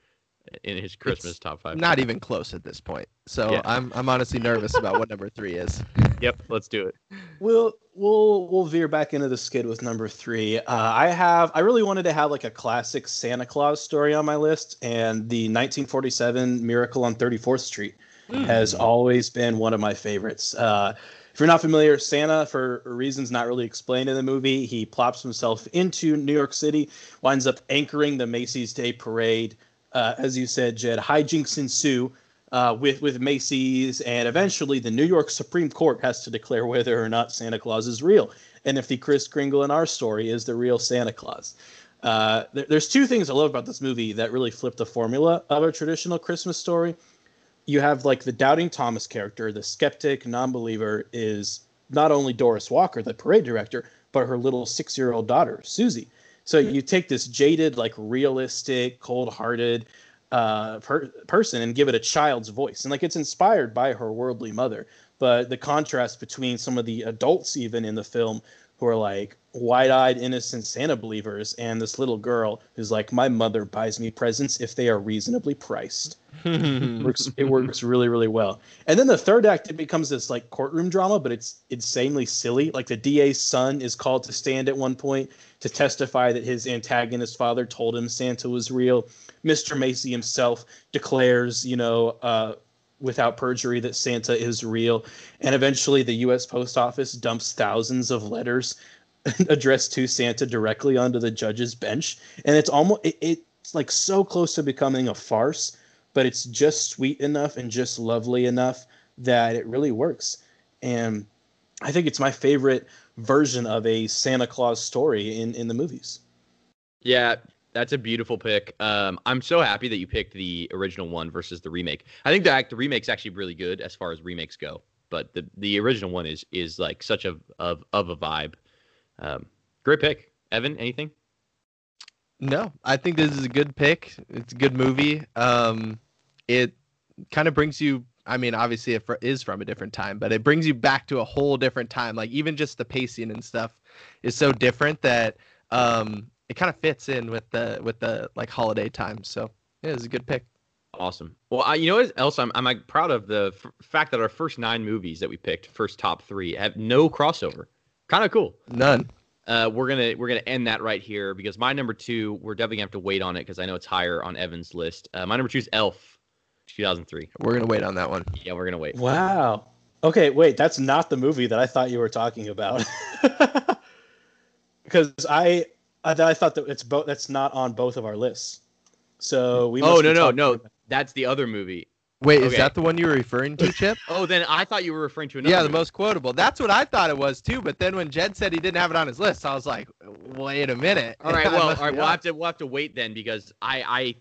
in his Christmas it's top five. Not even close at this point. So yeah. I'm I'm honestly nervous about what number three is. Yep, let's do it. We'll we'll we'll veer back into the skid with number three. Uh, I have I really wanted to have like a classic Santa Claus story on my list, and the 1947 Miracle on 34th Street mm. has always been one of my favorites. Uh, if you're not familiar, Santa, for reasons not really explained in the movie, he plops himself into New York City, winds up anchoring the Macy's Day Parade. Uh, as you said, Jed, hijinks ensue uh, with with Macy's, and eventually the New York Supreme Court has to declare whether or not Santa Claus is real, and if the Kris Kringle in our story is the real Santa Claus. Uh, there, there's two things I love about this movie that really flip the formula of a traditional Christmas story you have like the doubting Thomas character, the skeptic, non-believer is not only Doris Walker, the parade director, but her little six-year-old daughter, Susie. So you take this jaded, like realistic, cold-hearted uh, per- person and give it a child's voice, and like it's inspired by her worldly mother. But the contrast between some of the adults, even in the film, who are like, wide-eyed innocent Santa believers and this little girl who's like my mother buys me presents if they are reasonably priced. works it works really really well. And then the third act it becomes this like courtroom drama but it's insanely silly. Like the DA's son is called to stand at one point to testify that his antagonist father told him Santa was real. Mr. Macy himself declares, you know, uh, without perjury that Santa is real. And eventually the US Post Office dumps thousands of letters addressed to Santa directly onto the judge's bench. And it's almost it, it's like so close to becoming a farce, but it's just sweet enough and just lovely enough that it really works. And I think it's my favorite version of a Santa Claus story in, in the movies. Yeah, that's a beautiful pick. Um, I'm so happy that you picked the original one versus the remake. I think the the remake's actually really good as far as remakes go, but the the original one is is like such a of of a vibe. Um, great pick, Evan. Anything? No, I think this is a good pick. It's a good movie. Um, it kind of brings you. I mean, obviously it is from a different time, but it brings you back to a whole different time. Like even just the pacing and stuff is so different that um, it kind of fits in with the with the like holiday time. So yeah, it's a good pick. Awesome. Well, I, you know what else? I'm I'm like proud of the f- fact that our first nine movies that we picked, first top three, have no crossover. Kind of cool. None. Uh, we're gonna we're gonna end that right here because my number two, we're definitely gonna have to wait on it because I know it's higher on Evan's list. Uh, my number two is Elf, 2003. We're gonna wait on that one. Yeah, we're gonna wait. Wow. Okay, wait, that's not the movie that I thought you were talking about. Because I I, I thought that it's both. That's not on both of our lists. So we. Oh no no no! About... That's the other movie. Wait, okay. is that the one you were referring to, Chip? oh, then I thought you were referring to another. Yeah, the movie. most quotable. That's what I thought it was too. But then when Jed said he didn't have it on his list, I was like, wait a minute. All right, well, all right, we'll have to we'll have to wait then because I I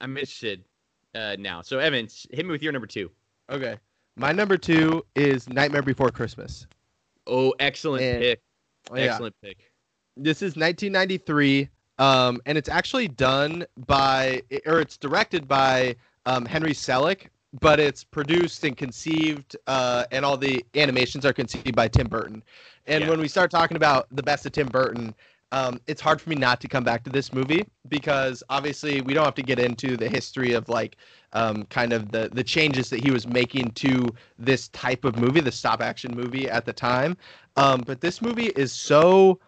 I'm interested uh, now. So Evans, hit me with your number two. Okay, my number two is Nightmare Before Christmas. Oh, excellent and, pick. Excellent yeah. pick. This is 1993, um, and it's actually done by, or it's directed by um, Henry Selick, but it's produced and conceived, uh, and all the animations are conceived by Tim Burton. And yeah. when we start talking about the best of Tim Burton, um, it's hard for me not to come back to this movie because obviously we don't have to get into the history of like um, kind of the the changes that he was making to this type of movie, the stop action movie at the time. Um, but this movie is so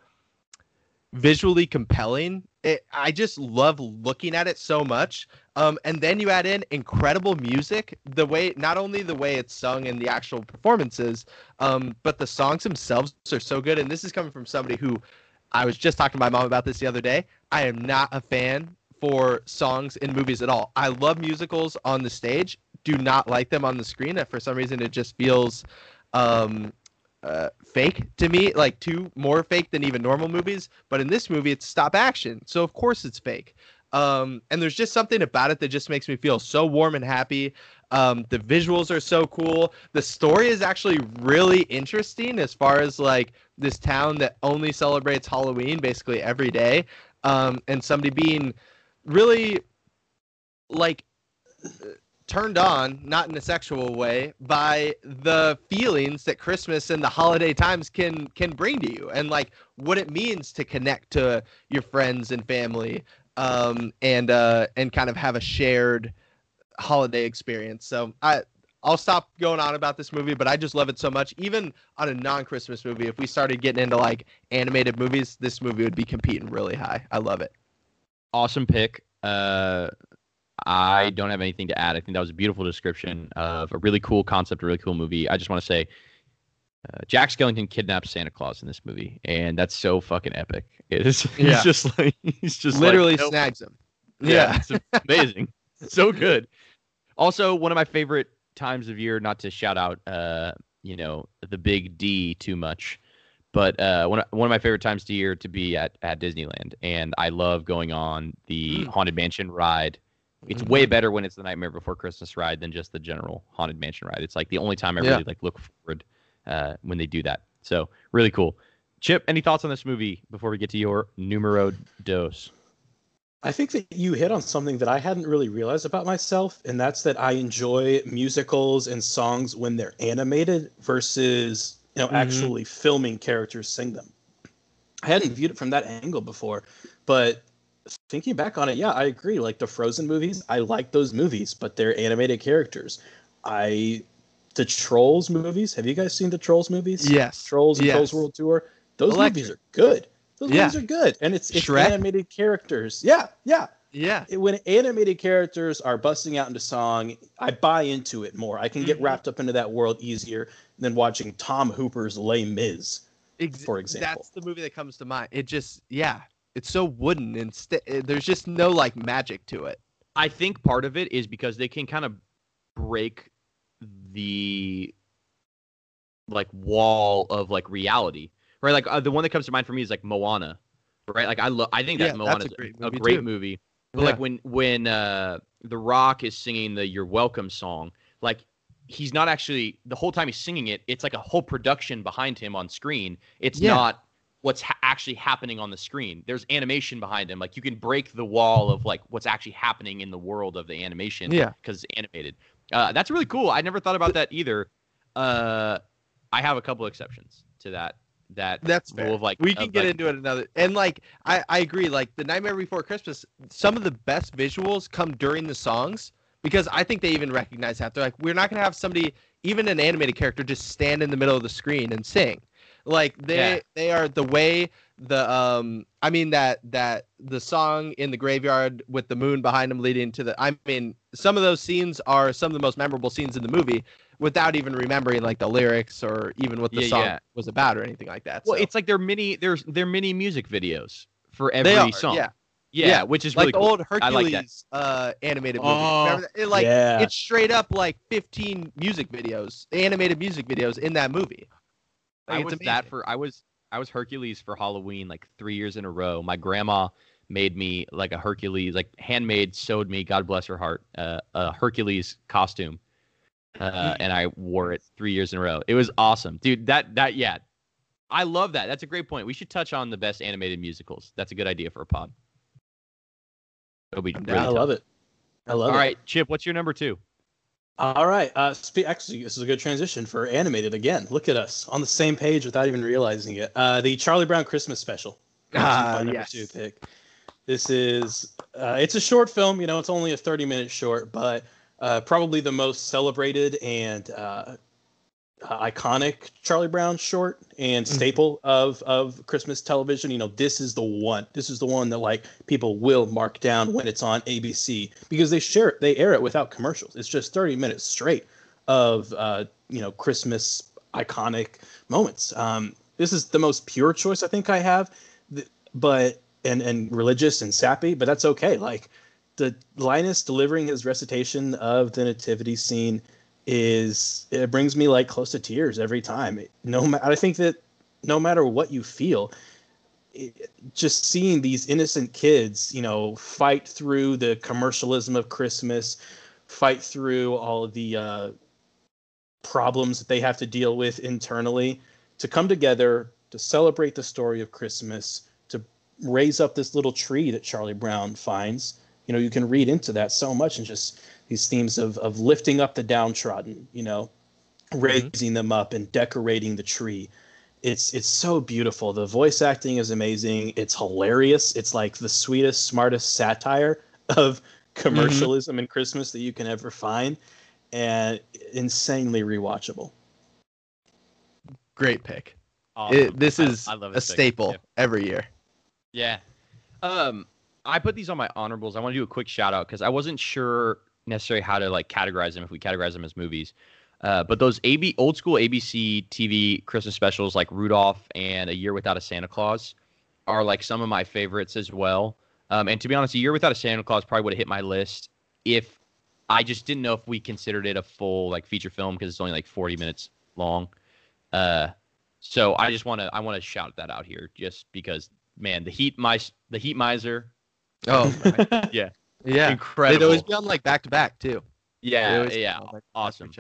visually compelling. It, I just love looking at it so much. Um, and then you add in incredible music. The way, not only the way it's sung in the actual performances, um, but the songs themselves are so good. And this is coming from somebody who I was just talking to my mom about this the other day. I am not a fan for songs in movies at all. I love musicals on the stage, do not like them on the screen. That For some reason, it just feels um, uh, fake to me, like too more fake than even normal movies. But in this movie, it's stop action, so of course it's fake. Um, and there's just something about it that just makes me feel so warm and happy. Um, the visuals are so cool. The story is actually really interesting as far as like this town that only celebrates Halloween basically every day, um, and somebody being really like turned on, not in a sexual way, by the feelings that Christmas and the holiday times can can bring to you, and like what it means to connect to your friends and family, um, and uh, and kind of have a shared holiday experience. So I. I'll stop going on about this movie, but I just love it so much. Even on a non-Christmas movie, if we started getting into like animated movies, this movie would be competing really high. I love it. Awesome pick. Uh, I don't have anything to add. I think that was a beautiful description of a really cool concept, a really cool movie. I just want to say, uh, Jack Skellington kidnaps Santa Claus in this movie, and that's so fucking epic. It is. He's yeah. just like he's just literally like, nope. snags him. Yeah, yeah. it's amazing. so good. Also, one of my favorite times of year. Not to shout out, uh, you know, the big D too much, but uh, one of, one of my favorite times of year to be at at Disneyland, and I love going on the mm. Haunted Mansion ride it's mm-hmm. way better when it's the Nightmare Before Christmas ride than just the general Haunted Mansion ride. It's like the only time I yeah. really like look forward uh, when they do that. So really cool. Chip, any thoughts on this movie before we get to your numero dos? I think that you hit on something that I hadn't really realized about myself, and that's that I enjoy musicals and songs when they're animated versus you know mm-hmm. actually filming characters sing them. I hadn't viewed it from that angle before, but thinking back on it, yeah, I agree. Like the Frozen movies, I like those movies, but they're animated characters. I the Trolls movies. Have you guys seen the Trolls movies? Yes. Trolls and Yes. Trolls World Tour. Those Electric. movies are good. Those Yeah. movies are good, and it's it's Shrek. animated characters. Yeah, yeah. Yeah. When animated characters are busting out into song, I buy into it more. I can get Mhm. wrapped up into that world easier than watching Tom Hooper's Les Mis. Ex- for example. That's the movie that comes to mind. It just, yeah, it's so wooden and st- there's just no like magic to it. I think part of it is because they can kind of break the like wall of like reality, right? Like uh, the one that comes to mind for me is like Moana, right? Like I love, I think that Yeah, Moana is a great a movie, great movie. But Yeah. like when when uh The Rock is singing the "You're Welcome" song, like he's not actually the whole time he's singing it. It's like a whole production behind him on screen. It's Yeah. not what's ha- actually happening on the screen. There's animation behind him. Like you can break the wall of like what's actually happening in the world of the animation Yeah. because it's animated. Uh, that's really cool. I never thought about that either. Uh, I have a couple exceptions to that. That That's fair. of like we can get like- into it another and like I, I agree like the nightmare before christmas some of the best visuals come during the songs because i think they even recognize that they're like we're not going to have somebody even an animated character just stand in the middle of the screen and sing like they Yeah. they are the way the um i mean that that the song in the graveyard with the moon behind him leading to the i mean some of those scenes are some of the most memorable scenes in the movie without even remembering like the lyrics or even what the Yeah, song yeah. was about or anything like that Well, so. it's like they're mini. There's they're mini music videos for every They are, song. yeah. yeah, Yeah, which is like really the cool. old I like Hercules uh, animated movie. Oh, It, like yeah. it's straight up like 15 music videos, animated music videos in that movie. Like, I it's was that for I was I was Hercules for Halloween like three years in a row. My grandma made me like a Hercules, like handmade, sewed me, God bless her heart, uh, a Hercules costume, uh, and I wore it three years in a row. It was awesome, dude. That that yeah, I love that. That's a great point. We should touch on the best animated musicals. That's a good idea for a pod. It'll be I'm really I down. love it. I love All it. right, Chip, what's your number two? All right. Uh, spe- actually, this is a good transition for animated again. Look at us on the same page without even realizing it. Uh, the Charlie Brown Christmas special. Ah, number yes. two pick. This is uh, it's a short film. You know, it's only a thirty minute short, but uh, probably the most celebrated and uh, uh, iconic Charlie Brown short and Mhm. staple of of Christmas television. You know, this is the one. This is the one that like people will mark down when it's on ABC because they share it. They air it without commercials. It's just thirty minutes straight of uh, you know Christmas iconic moments. Um, this is the most pure choice I think I have, but and and religious and sappy, but that's okay. Like the Linus delivering his recitation of the nativity scene is it brings me like close to tears every time. No, ma- I think that no matter what you feel, it, just seeing these innocent kids, you know, fight through the commercialism of Christmas, fight through all of the uh, problems that they have to deal with internally, to come together to celebrate the story of Christmas, to raise up this little tree that Charlie Brown finds. You know, you can read into that so much and just these themes of of lifting up the downtrodden, you know, raising them up and decorating the tree. It's it's so beautiful. The voice acting is amazing. It's hilarious. It's like the sweetest, smartest satire of commercialism and Christmas that you can ever find, and insanely rewatchable. Great pick. Awesome. It, this is I love a pick. staple Yeah. every year. Yeah. Um, I put these on my honorables. I want to do a quick shout out because I wasn't sure necessarily how to like categorize them if we categorize them as movies. Uh, but those AB old school ABC TV Christmas specials like Rudolph and A Year Without a Santa Claus are like some of my favorites as well. Um, and to be honest, A Year Without a Santa Claus probably would have hit my list if I just didn't know if we considered it a full like feature film because it's only like 40 minutes long. Uh, so I just want to I want to shout that out here just because man the heat mice the heat miser Oh, yeah yeah. incredible They'd always be on like back to back too. Yeah yeah on, like, awesome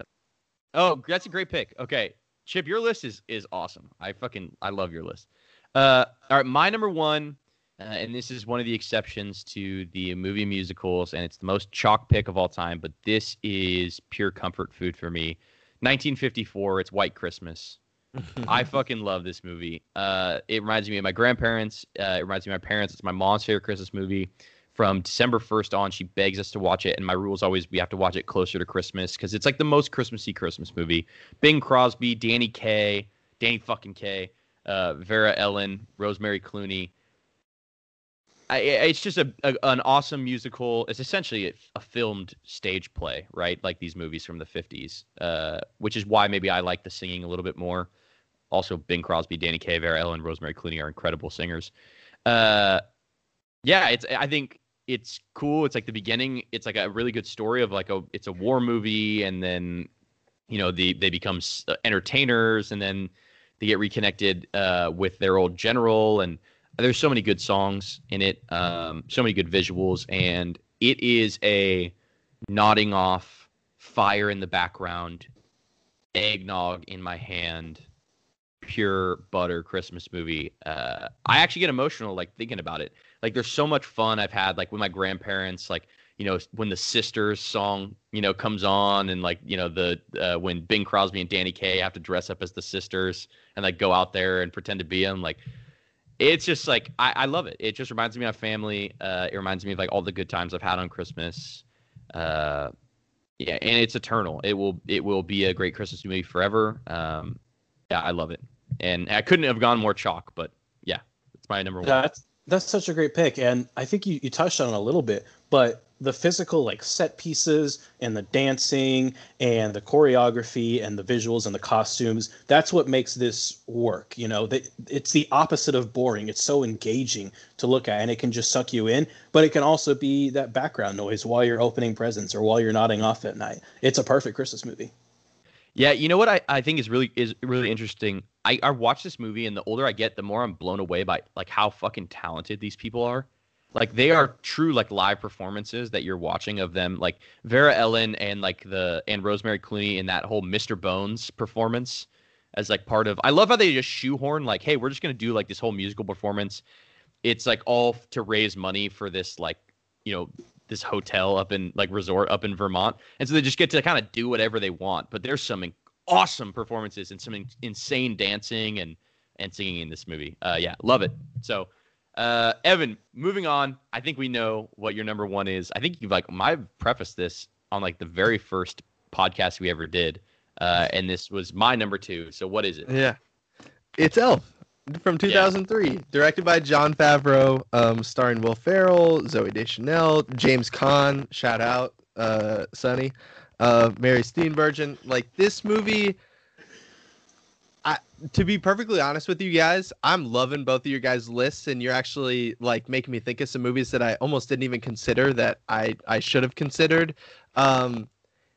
oh that's a great pick okay Chip your list is is awesome I fucking I love your list uh all right my number one uh, and this is one of the exceptions to the movie musicals and it's the most chalk pick of all time but this is pure comfort food for me 1954 it's White Christmas I fucking love this movie. Uh, it reminds me of my grandparents. Uh, it reminds me of my parents. It's my mom's favorite Christmas movie. From December 1st on, she begs us to watch it, and my rule is always we have to watch it closer to Christmas because it's like the most Christmassy Christmas movie. Bing Crosby, Danny Kaye, Danny fucking Kaye, uh, Vera Ellen, Rosemary Clooney. I, it's just a, a, an awesome musical. It's essentially a, a, filmed stage play, right? Like these movies from the '50s, uh, which is why maybe I like the singing a little bit more. Also, Bing Crosby, Danny Kaye, Vera Ellen, Rosemary Clooney are incredible singers. Uh, yeah, it's. I think it's cool. It's like the beginning. It's like a really good story of like a. It's a war movie, and then, you know, the they become uh, entertainers, and then they get reconnected uh, with their old general and there's so many good songs in it, um, so many good visuals, and it is a nodding off, fire in the background, eggnog in my hand, pure butter Christmas movie. Uh, I actually get emotional like thinking about it. Like there's so much fun I've had like with my grandparents, like you know when the sisters song you know comes on and like you know the uh, when Bing Crosby and Danny Kaye have to dress up as the sisters and like go out there and pretend to be them like it's just like I, I, love it. It just reminds me of family. Uh, it reminds me of like all the good times I've had on Christmas. Uh, yeah, and it's eternal. It will it will be a great Christmas movie forever. Um, yeah, I love it, and I couldn't have gone more chalk. But yeah, it's my number one. That's that's such a great pick, and I think you, you touched on it a little bit, but the physical like set pieces and the dancing and the choreography and the visuals and the costumes that's what makes this work you know? That it's the opposite of boring. It's so engaging to look at and it can just suck you in but it can also be that background noise while you're opening presents or while you're nodding off at night. It's a perfect christmas movie yeah you know what i, I think is really is really interesting? I, I watch this movie and the older i get the more i'm blown away by like how fucking talented these people are. Like they are true like live performances that you're watching of them. Like vera ellen and like the and rosemary clooney in that whole mr bones performance as like part of i love how they just shoehorn like hey we're just gonna do like this whole musical performance. It's like all to raise money for this like you know this hotel up in like resort up in vermont and so they just get to kind of do whatever they want but there's some awesome performances and some insane dancing and and singing in this movie uh yeah love it so uh, Evan, moving on. I think we know what your number one is. I think you've like my prefaced this on like the very first podcast we ever did, uh, and this was my number two. So what is it? Yeah, it's Elf from 2003, yeah. directed by Jon Favreau, um, starring Will Ferrell, Zooey Deschanel, James Caan. Shout out, uh, Sonny, uh, Mary Steenburgen. Like this movie I to be perfectly honest with you guys, I'm loving both of your guys' lists, and you're actually like making me think of some movies that I almost didn't even consider that I I should have considered. Um,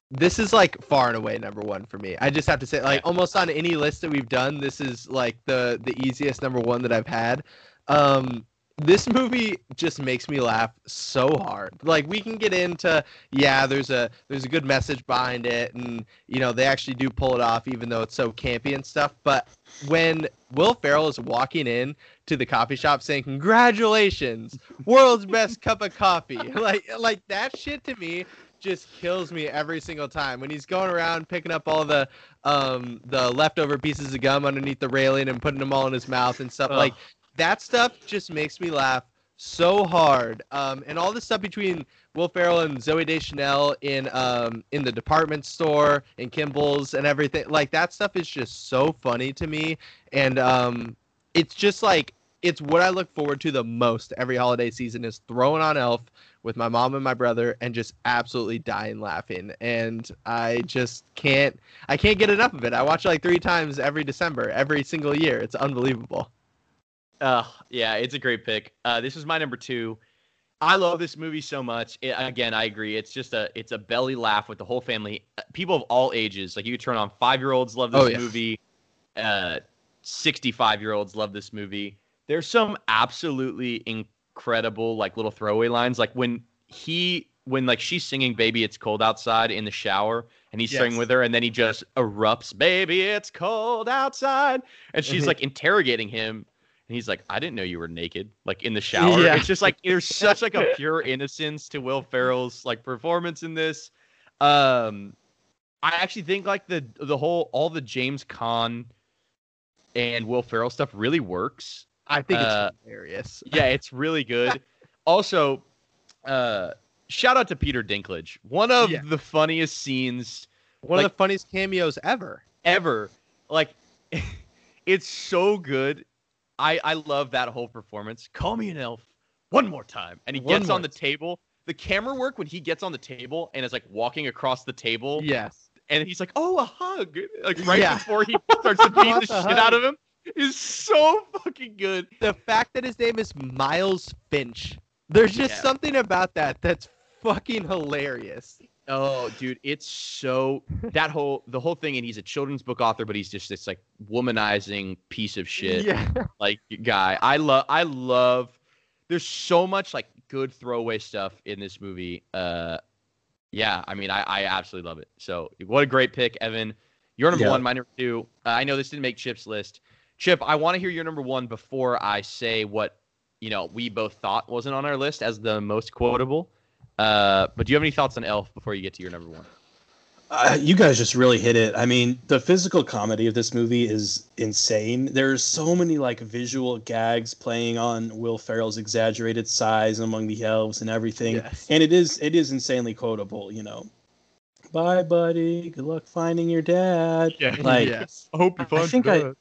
this is like far and away number one for me. I just have to say, like almost on any list that we've done, this is like the the easiest number one that I've had. Um, this movie just makes me laugh so hard like we can get into yeah there's a there's a good message behind it and you know they actually do pull it off even though it's so campy and stuff but when will ferrell is walking in to the coffee shop saying congratulations world's best cup of coffee like like that shit to me just kills me every single time when he's going around picking up all the um the leftover pieces of gum underneath the railing and putting them all in his mouth and stuff like that stuff just makes me laugh so hard. Um, and all the stuff between Will Ferrell and Zooey Deschanel in um in the department store and Gimbel's and everything, like that stuff is just so funny to me. And um, it's just like it's what I look forward to the most every holiday season is throwing on Elf with my mom and my brother and just absolutely dying laughing. And I just can't I can't get enough of it. I watch it like three times every December, every single year. It's unbelievable. Uh, yeah, it's a great pick. Uh, this is my number two. I love this movie so much. It, again, I agree. It's just a it's a belly laugh with the whole family. Uh, people of all ages, like you could turn on five year olds love this oh, yeah. movie. Uh, sixty five year olds love this movie. There's some absolutely incredible like little throwaway lines, like when he when like she's singing "Baby It's Cold Outside" in the shower, and he's yes. singing with her, and then he just erupts, "Baby It's Cold Outside," and she's like interrogating him and he's like, "I didn't know you were naked." Like in the shower. Yeah. It's just like there's such like a pure innocence to Will Ferrell's like performance in this. Um, I actually think like the the whole all the James Caan and Will Ferrell stuff really works. I think it's Uh, hilarious. Yeah, it's really good. also, uh, shout out to Peter Dinklage. One of Yeah. the funniest scenes One like- of the funniest cameos ever. ever. Like, it's so good. I I love that whole performance. Call me an elf one more time, and he One gets on the table. The camera work when he gets on the table and is like walking across the table, Yes. and he's like, "Oh, a hug!" Like right Yeah. before he starts to beat the a shit hug. out of him is so fucking good. The fact that his name is Miles Finch. There's just Yeah. something about that that's fucking hilarious. Oh, dude, it's so that whole the whole thing, and he's a children's book author, but he's just this like womanizing piece of shit. Yeah. like guy. I love I love there's so much like good throwaway stuff in this movie. Uh yeah, I mean I, I absolutely love it. So what a great pick, Evan. Your number Yeah. one, my number two. Uh, I know this didn't make Chip's list. Chip, I want to hear your number one before I say what you know we both thought wasn't on our list as the most quotable. Uh, but do you have any thoughts on Elf before you get to your number one? Uh, you guys just really hit it. I mean, the physical comedy of this movie is insane. There's so many like visual gags playing on Will Ferrell's exaggerated size among the elves and everything, Yes. and it is it is insanely quotable. You know, bye, buddy. Good luck finding your dad. Like, yes. I hope you I think I,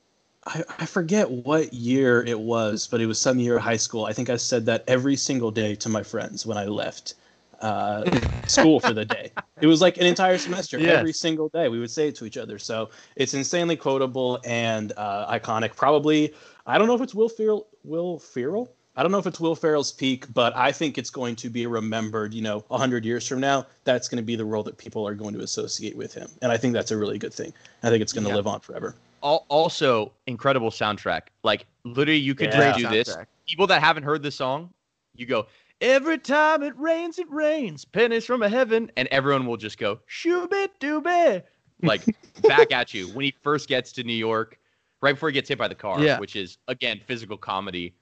I I forget what year it was, but it was some year of high school. I think I said that every single day to my friends when I left uh, school for the day. It was like an entire semester. Yes. Every single day, we would say it to each other. So it's insanely quotable and uh, iconic. Probably, I don't know if it's Will Ferrell. Will Ferrell. I don't know if it's Will Ferrell's peak, but I think it's going to be remembered. You know, hundred years from now, that's going to be the role that people are going to associate with him, and I think that's a really good thing. I think it's going to Yeah. live on forever. Al- also incredible soundtrack. Like literally, you could Yeah. just do this. People that haven't heard the song, you go every time it rains, it rains, pennies from a heaven, and everyone will just go shooby dooby, like back at you when he first gets to New York, right before he gets hit by the car, Yeah. which is again physical comedy,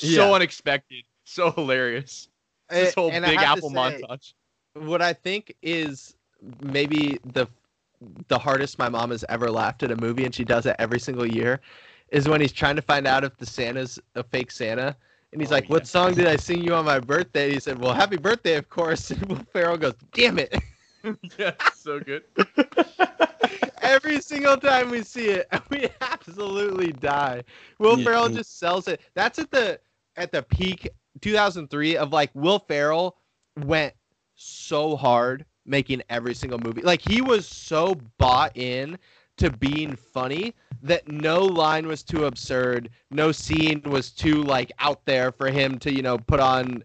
Yeah. so unexpected, so hilarious. This whole and Big Apple say, montage. What I think is maybe the the hardest my mom has ever laughed at a movie, and she does it every single year, is when he's trying to find out if the Santa's a fake Santa. And he's Oh, like, yeah. "What song did I sing you on my birthday?" He said, "Well, happy birthday, of course." And Will Ferrell goes, "Damn it!" yeah, so good. Every single time we see it, we absolutely die. Will Yeah. Ferrell just sells it. That's at the at the peak 2003 of like Will Ferrell went so hard making every single movie. Like he was so bought in to being funny that no line was too absurd, no scene was too like out there for him to, you know, put on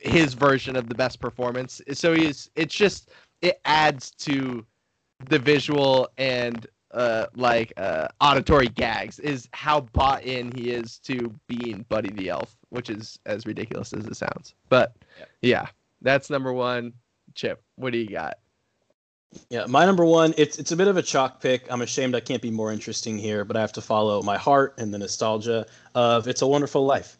his version of the best performance. So he's it's just it adds to the visual and uh like uh auditory gags is how bought in he is to being Buddy the Elf, which is as ridiculous as it sounds. But Yep. yeah, that's number one. Chip, what do you got? Yeah, my number one. It's it's a bit of a chalk pick. I'm ashamed I can't be more interesting here, but I have to follow my heart and the nostalgia of "It's a Wonderful Life."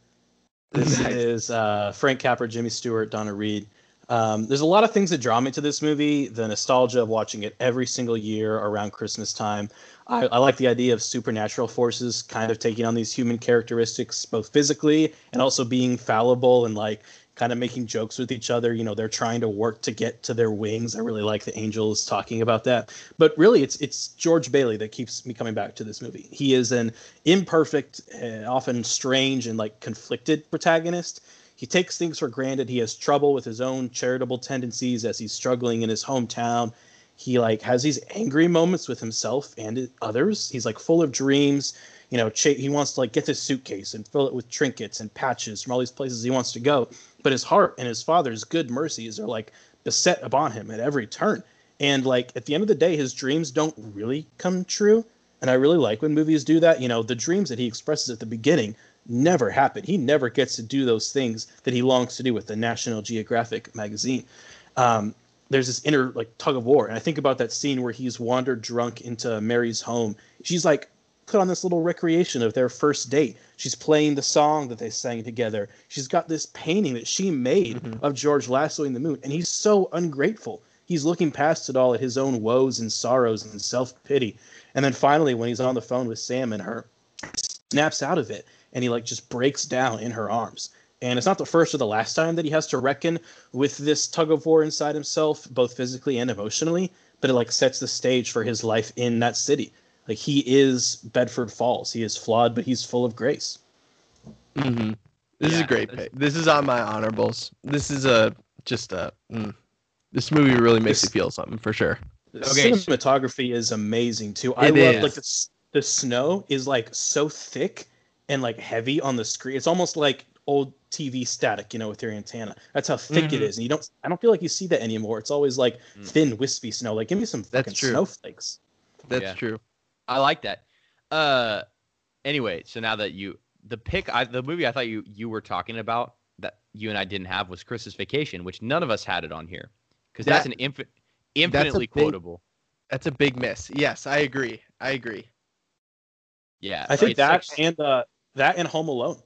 This is uh, Frank Capra, Jimmy Stewart, Donna Reed. Um, there's a lot of things that draw me to this movie. The nostalgia of watching it every single year around Christmas time. I, I like the idea of supernatural forces kind of taking on these human characteristics, both physically and also being fallible and like kind of making jokes with each other. You know, they're trying to work to get to their wings. I really like the angels talking about that. But really, it's it's George Bailey that keeps me coming back to this movie. He is an imperfect, uh, often strange and like conflicted protagonist. He takes things for granted. He has trouble with his own charitable tendencies as he's struggling in his hometown. He like has these angry moments with himself and others. He's like full of dreams. You know, he wants to like get this suitcase and fill it with trinkets and patches from all these places he wants to go. But his heart and his father's good mercies are like beset upon him at every turn. And like at the end of the day, his dreams don't really come true. And I really like when movies do that. You know, the dreams that he expresses at the beginning never happen. He never gets to do those things that he longs to do with the National Geographic magazine. Um, there's this inner like tug of war, and I think about that scene where he's wandered drunk into Mary's home. She's like put on this little recreation of their first date. She's playing the song that they sang together. She's got this painting that she made Mhm. of George lassoing the moon, and he's so ungrateful. He's looking past it all at his own woes and sorrows and self pity. And then finally, when he's on the phone with Sam and her, snaps out of it and he like just breaks down in her arms. And it's not the first or the last time that he has to reckon with this tug of war inside himself, both physically and emotionally. But it like sets the stage for his life in that city. Like he is Bedford Falls. He is flawed, but he's full of grace. Mm-hmm. This is a great this- pick. This is on my honorables. This is a just a. Mm. This movie really makes you feel something for sure. The Okay, cinematography is amazing too. I It love is. like the, the snow is like so thick and like heavy on the screen. It's almost like old TV static, you know, with your antenna. That's how thick it Mhm. is. And you don't I don't feel like you see that anymore. It's always like Mm. thin, wispy snow. Like give me some That's fucking true. snowflakes. That's Yeah. true. I like that. Uh, anyway, so now that you the pick, I, the movie I thought you you were talking about that you and I didn't have was Christmas Vacation, which none of us had it on here because that's an infi- infinitely big- quotable. That's a big miss. Yes, I agree. I agree. Yeah, I think it's that like- and uh that and Home Alone.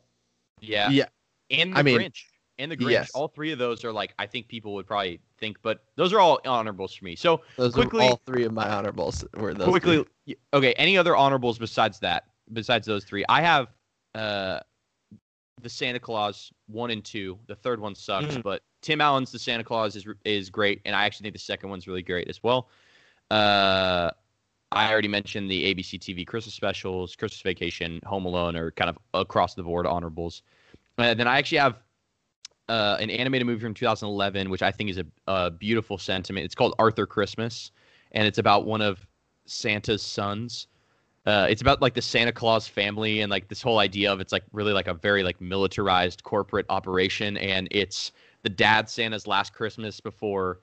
yeah, Yeah. and the I mean, Grinch and the Grinch. yes. All three of those are like I think people would probably think, but those are all honorables for me. So Those Quickly- are all three of my honorables. Were those quickly, three. okay. Any other honorables besides that? Besides those three, I have uh, the Santa Claus one and two. The third one sucks, Mhm. but Tim Allen's The Santa Claus is is great, and I actually think the second one's really great as well. Uh, I already mentioned the ABC TV Christmas specials, Christmas Vacation, Home Alone, are kind of across the board honorables. And then I actually have uh, an animated movie from 2011, which I think is a, a beautiful sentiment. It's called Arthur Christmas, and it's about one of Santa's sons. Uh, it's about like the Santa Claus family and like this whole idea of it's like really like a very like militarized corporate operation, and it's the dad Santa's last Christmas before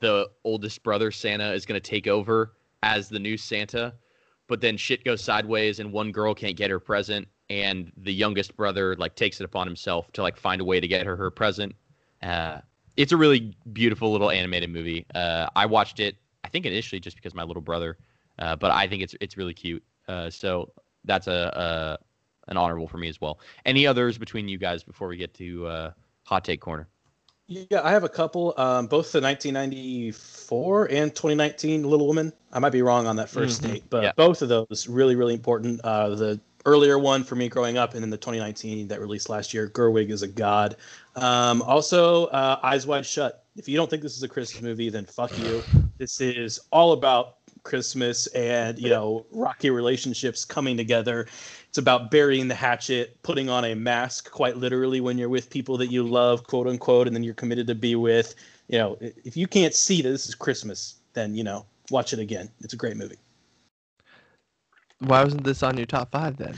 the oldest brother Santa is going to take over as the new Santa. But then shit goes sideways, and one girl can't get her present, and the youngest brother like takes it upon himself to like find a way to get her her present. Uh, it's a really beautiful little animated movie. Uh, I watched it, I think initially just because my little brother, uh, but I think it's it's really cute. Uh, so that's a, a an honorable for me as well. Any others between you guys before we get to uh, hot take corner? Yeah, I have a couple. Um, both the 1994 and 2019 Little Woman. I might be wrong on that 1st Mhm. date, but Yeah. both of those really, really important. Uh, the earlier one for me growing up, and then the 2019 that released last year, Gerwig is a god. Um, also, uh, Eyes Wide Shut. If you don't think this is a Christmas movie, then fuck you. This is all about Christmas and you know rocky relationships coming together. It's about burying the hatchet, putting on a mask, quite literally, when you're with people that you love, quote unquote, and then you're committed to be with. You know, if you can't see that this is Christmas, then you know, watch it again. It's a great movie. Why wasn't this on your top five then?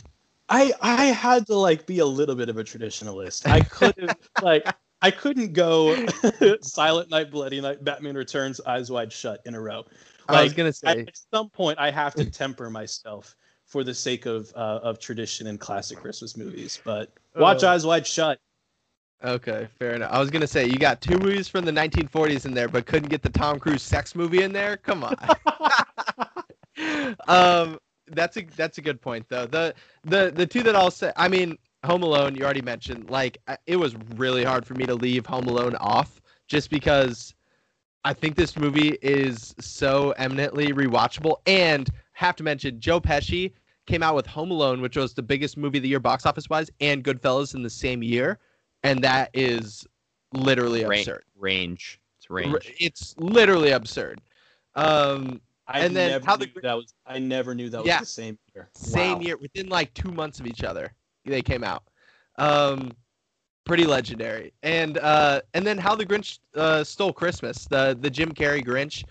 I I had to like be a little bit of a traditionalist. I couldn't like I couldn't go Silent Night, Bloody Night, Batman Returns, Eyes Wide Shut in a row. I was gonna say at some point, I have to temper myself for the sake of uh, of tradition and classic Christmas movies. But watch Uh, Eyes Wide Shut. Okay, fair enough. I was gonna say you got two movies from the 1940s in there, but couldn't get the Tom Cruise sex movie in there. Come on. um, that's a that's a good point though. The the the two that I'll say, I mean, Home Alone. You already mentioned. Like, it was really hard for me to leave Home Alone off, just because I think this movie is so eminently rewatchable. And have to mention, Joe Pesci came out with Home Alone, which was the biggest movie of the year box office wise, and Goodfellas in the same year and that is literally Ra- absurd. range. It's range. It's literally absurd. Um, I and then never how the that was I never knew that was the same year. same Wow. year, within like two months of each other, they came out. Um, pretty legendary. And uh, and then how the Grinch uh, stole Christmas, the the Jim Carrey Grinch.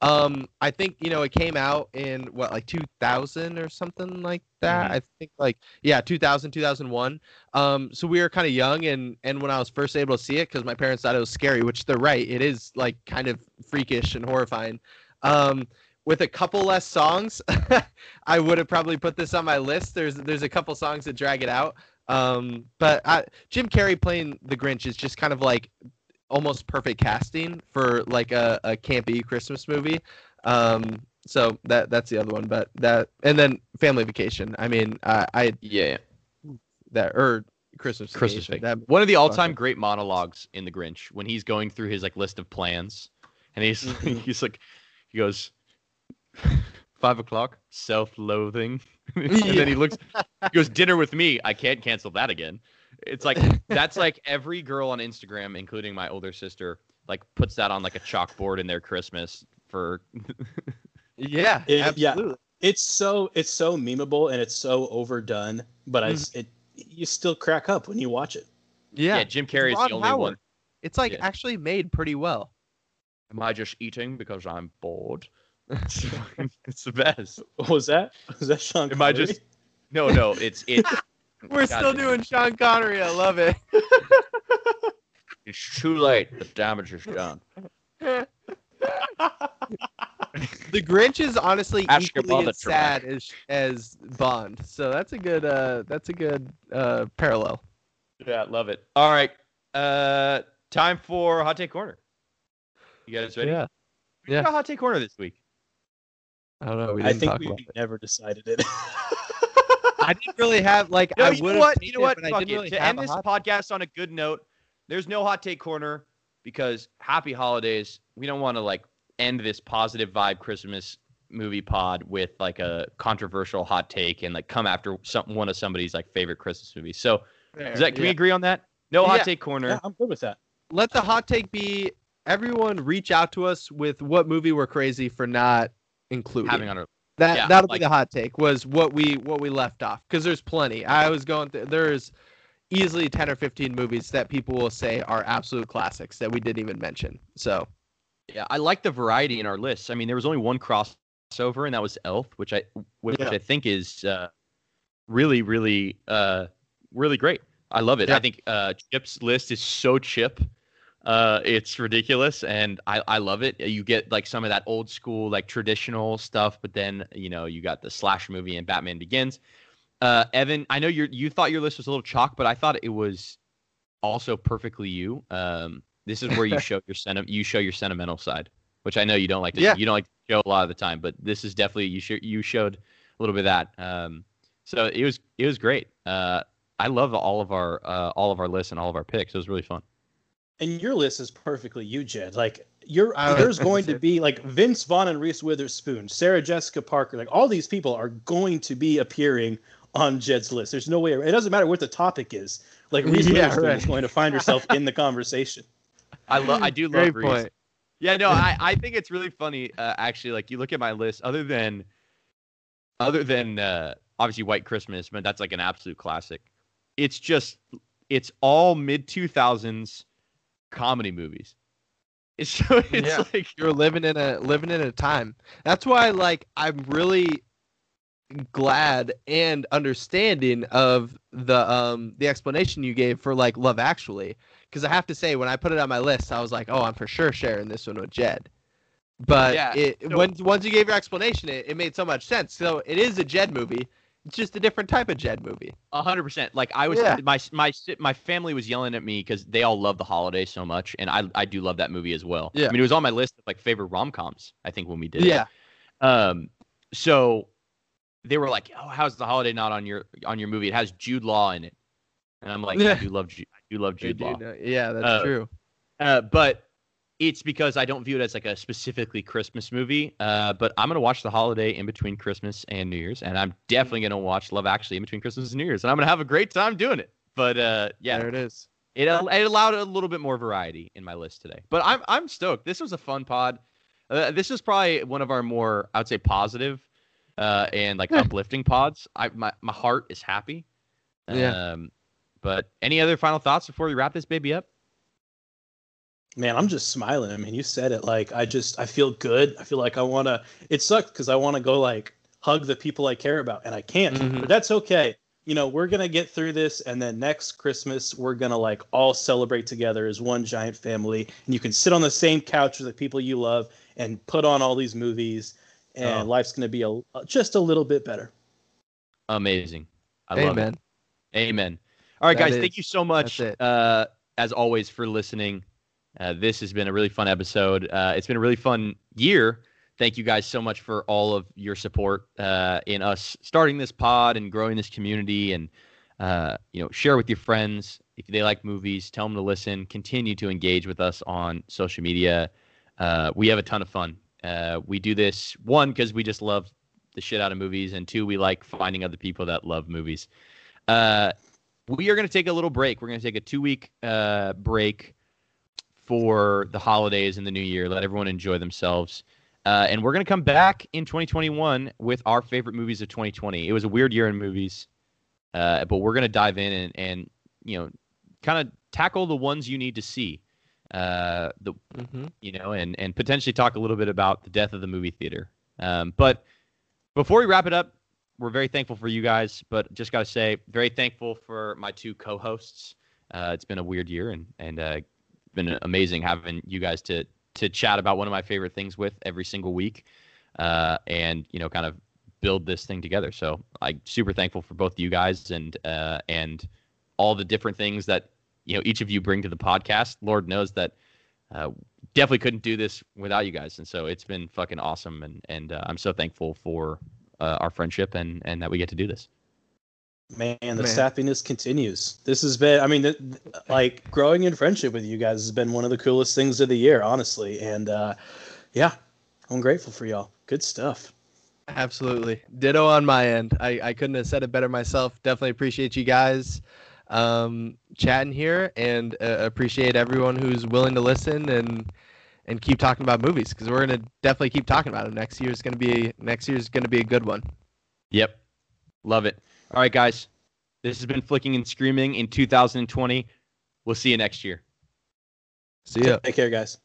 Um, I think you know it came out in what like 2000 or something like that. Mhm. I think like yeah, 2000 2001. Um, so we were kind of young, and and when I was first able to see it, because my parents thought it was scary, which they're right, it is like kind of freakish and horrifying. Um, with a couple less songs, I would have probably put this on my list. There's there's a couple songs that drag it out. Um, but I, Jim Carrey playing the Grinch is just kind of like almost perfect casting for like a, a campy Christmas movie. Um, so that that's the other one. But that and then Family Vacation. I mean, uh, I Yeah. that or Christmas Christmas Vacation. That, One of the all-time great monologues in The Grinch when he's going through his like list of plans, and he's Mhm. he's like, he goes, Five o'clock. Self-loathing. and then he looks. He goes dinner with me. I can't cancel that again. It's like that's like every girl on Instagram, including my older sister, like puts that on like a chalkboard in their Christmas for. Yeah, It- yeah. It's so it's so memeable and it's so overdone, but I, mm-hmm. it you still crack up when you watch it. yeah. Yeah, Jim Carrey is the only Howard. one. it's like Yeah. actually made pretty well. Am I just eating because I'm bored? It's the best. What was that? Was that Sean? Am I just? No, no. It's it's. We're God still damn. doing Sean Connery. I love it. It's too late. The damage is done. The Grinch is honestly Ask equally as sad as as Bond. So that's a good uh that's a good uh parallel. Yeah, love it. All right. Uh, time for hot take corner. You guys ready? Yeah. We Yeah. got hot take corner this week. I don't know. We I didn't think talk we about it. never decided it. I didn't really have like No, I you would know what? You know what? But Fuck it. really to end this podcast on a good note, there's no hot take corner because happy holidays. We don't want to like end this positive vibe Christmas movie pod with like a controversial hot take and like come after some one of somebody's like favorite Christmas movies. So is that can we agree on that? No hot take corner. yeah, I'm good with that. Let the hot take be everyone reach out to us with what movie we're crazy for not including. Having on our That Yeah, that'll like- be the hot take was what we what we left off because there's plenty. I was going th- there's easily 10 or 15 movies that people will say are absolute classics that we didn't even mention. So, Yeah, I like the variety in our list. I mean, there was only one crossover, and that was Elf, which I which Yeah. I think is uh, really, really, uh, really great. I love it. Yeah. I think uh, Chip's list is so chip. Uh, it's ridiculous, and I, I love it. You get like some of that old school, like traditional stuff, but then you know you got the slash movie and Batman Begins. Uh, Evan, I know you you thought your list was a little chalk, but I thought it was also perfectly you. Um, this is where you show your senti- you show your sentimental side, which I know you don't like to Yeah. you don't like to show a lot of the time, but this is definitely you sh- you showed a little bit of that. Um, so it was it was great. Uh, I love all of our uh, all of our lists and all of our picks. It was really fun. And your list is perfectly you, Jed. Like you're I there's gonna to be like Vince Vaughn and Reese Witherspoon, Sarah Jessica Parker, like all these people are going to be appearing on Jed's list. There's no way. It doesn't matter what the topic is. Like Reese Yeah, Witherspoon right. is going to find herself in the conversation. I love I do love great Reese. point. Yeah, no, I, I think it's really funny. Uh, actually, like you look at my list, other than other than uh, obviously White Christmas, but that's like an absolute classic. It's just it's all mid two thousands comedy movies. It's so it's Yeah. like You're living in a living in a time. That's why like I'm really glad and understanding of the um the explanation you gave for like Love Actually because I have to say when I put it on my list I was like oh I'm for sure sharing this one with Jed. But Yeah, it so- when once you gave your explanation it, it made so much sense. So it is a Jed movie. It's just a different type of Jed movie. A hundred percent. Like I was, Yeah. my my my family was yelling at me because they all love the holiday so much, and I I do love that movie as well. Yeah. I mean, it was on my list of like favorite rom coms. I think when we did it. Yeah. Um, so they were like, "Oh, how's the holiday not on your on your movie? It has Jude Law in it." And I'm like, Yeah. "I do love Jude. I do love Jude Law." Yeah, that's Uh, true. Uh, but it's because I don't view it as like a specifically Christmas movie. Uh, but I'm gonna watch the holiday in between Christmas and New Year's, and I'm definitely gonna watch Love Actually in between Christmas and New Year's, and I'm gonna have a great time doing it. But uh, yeah, There it is. it, it allowed a little bit more variety in my list today. But I'm I'm stoked. This was a fun pod. Uh, this is probably one of our more I would say positive uh, and like uplifting pods. I my my heart is happy. Yeah. Um, but any other final thoughts before we wrap this baby up? Man, I'm just smiling. I mean, you said it. Like, I just, I feel good. I feel like I want to. It sucks because I want to go like hug the people I care about, and I can't. Mhm. But that's okay. You know, we're gonna get through this, and then next Christmas we're gonna like all celebrate together as one giant family, and you can sit on the same couch with the people you love and put on all these movies, and Oh. life's gonna be a just a little bit better. Amazing. I love it. Amen. Amen. All right, That guys. is- thank you so much, uh, as always, for listening. Uh, this has been a really fun episode. Uh, it's been a really fun year. Thank you guys so much for all of your support uh, in us starting this pod and growing this community. And uh, you know, share with your friends if they like movies. Tell them to listen. Continue to engage with us on social media. Uh, we have a ton of fun. We do this one because we just love the shit out of movies, and two, we like finding other people that love movies. We are going to take a little break. We're going to take a two week break for the holidays and the new year. Let everyone enjoy themselves. Uh, and we're going to come back in 2021 with our favorite movies of 2020. It was a weird year in movies, uh, but we're going to dive in and, and you know, kind of tackle the ones you need to see. Uh, the Mm-hmm. you know, and and potentially talk a little bit about the death of the movie theater. Um, but before we wrap it up, we're very thankful for you guys. But just gotta say, very thankful for my two co-hosts. Uh, it's been a weird year, and and uh, been amazing having you guys to to chat about one of my favorite things with every single week, uh, and you know, kind of build this thing together. So I'm super thankful for both you guys and uh, and all the different things that you know each of you bring to the podcast. Lord knows that uh, definitely couldn't do this without you guys, and so it's been fucking awesome, and and uh, I'm so thankful for uh, our friendship and and that we get to do this. Man, the Man. sappiness continues. This has been, I mean, th- th- like growing in friendship with you guys has been one of the coolest things of the year, honestly. And uh, yeah, I'm grateful for y'all. Good stuff. Absolutely. Ditto on my end. I, I couldn't have said it better myself. Definitely appreciate you guys um, chatting here and uh, appreciate everyone who's willing to listen and and keep talking about movies because we're gonna definitely keep talking about them. Next year's gonna be next year's gonna be a good one. Yep, love it. All right, guys, this has been flicking and screaming in 2020. We'll see you next year. See ya. Take care, guys.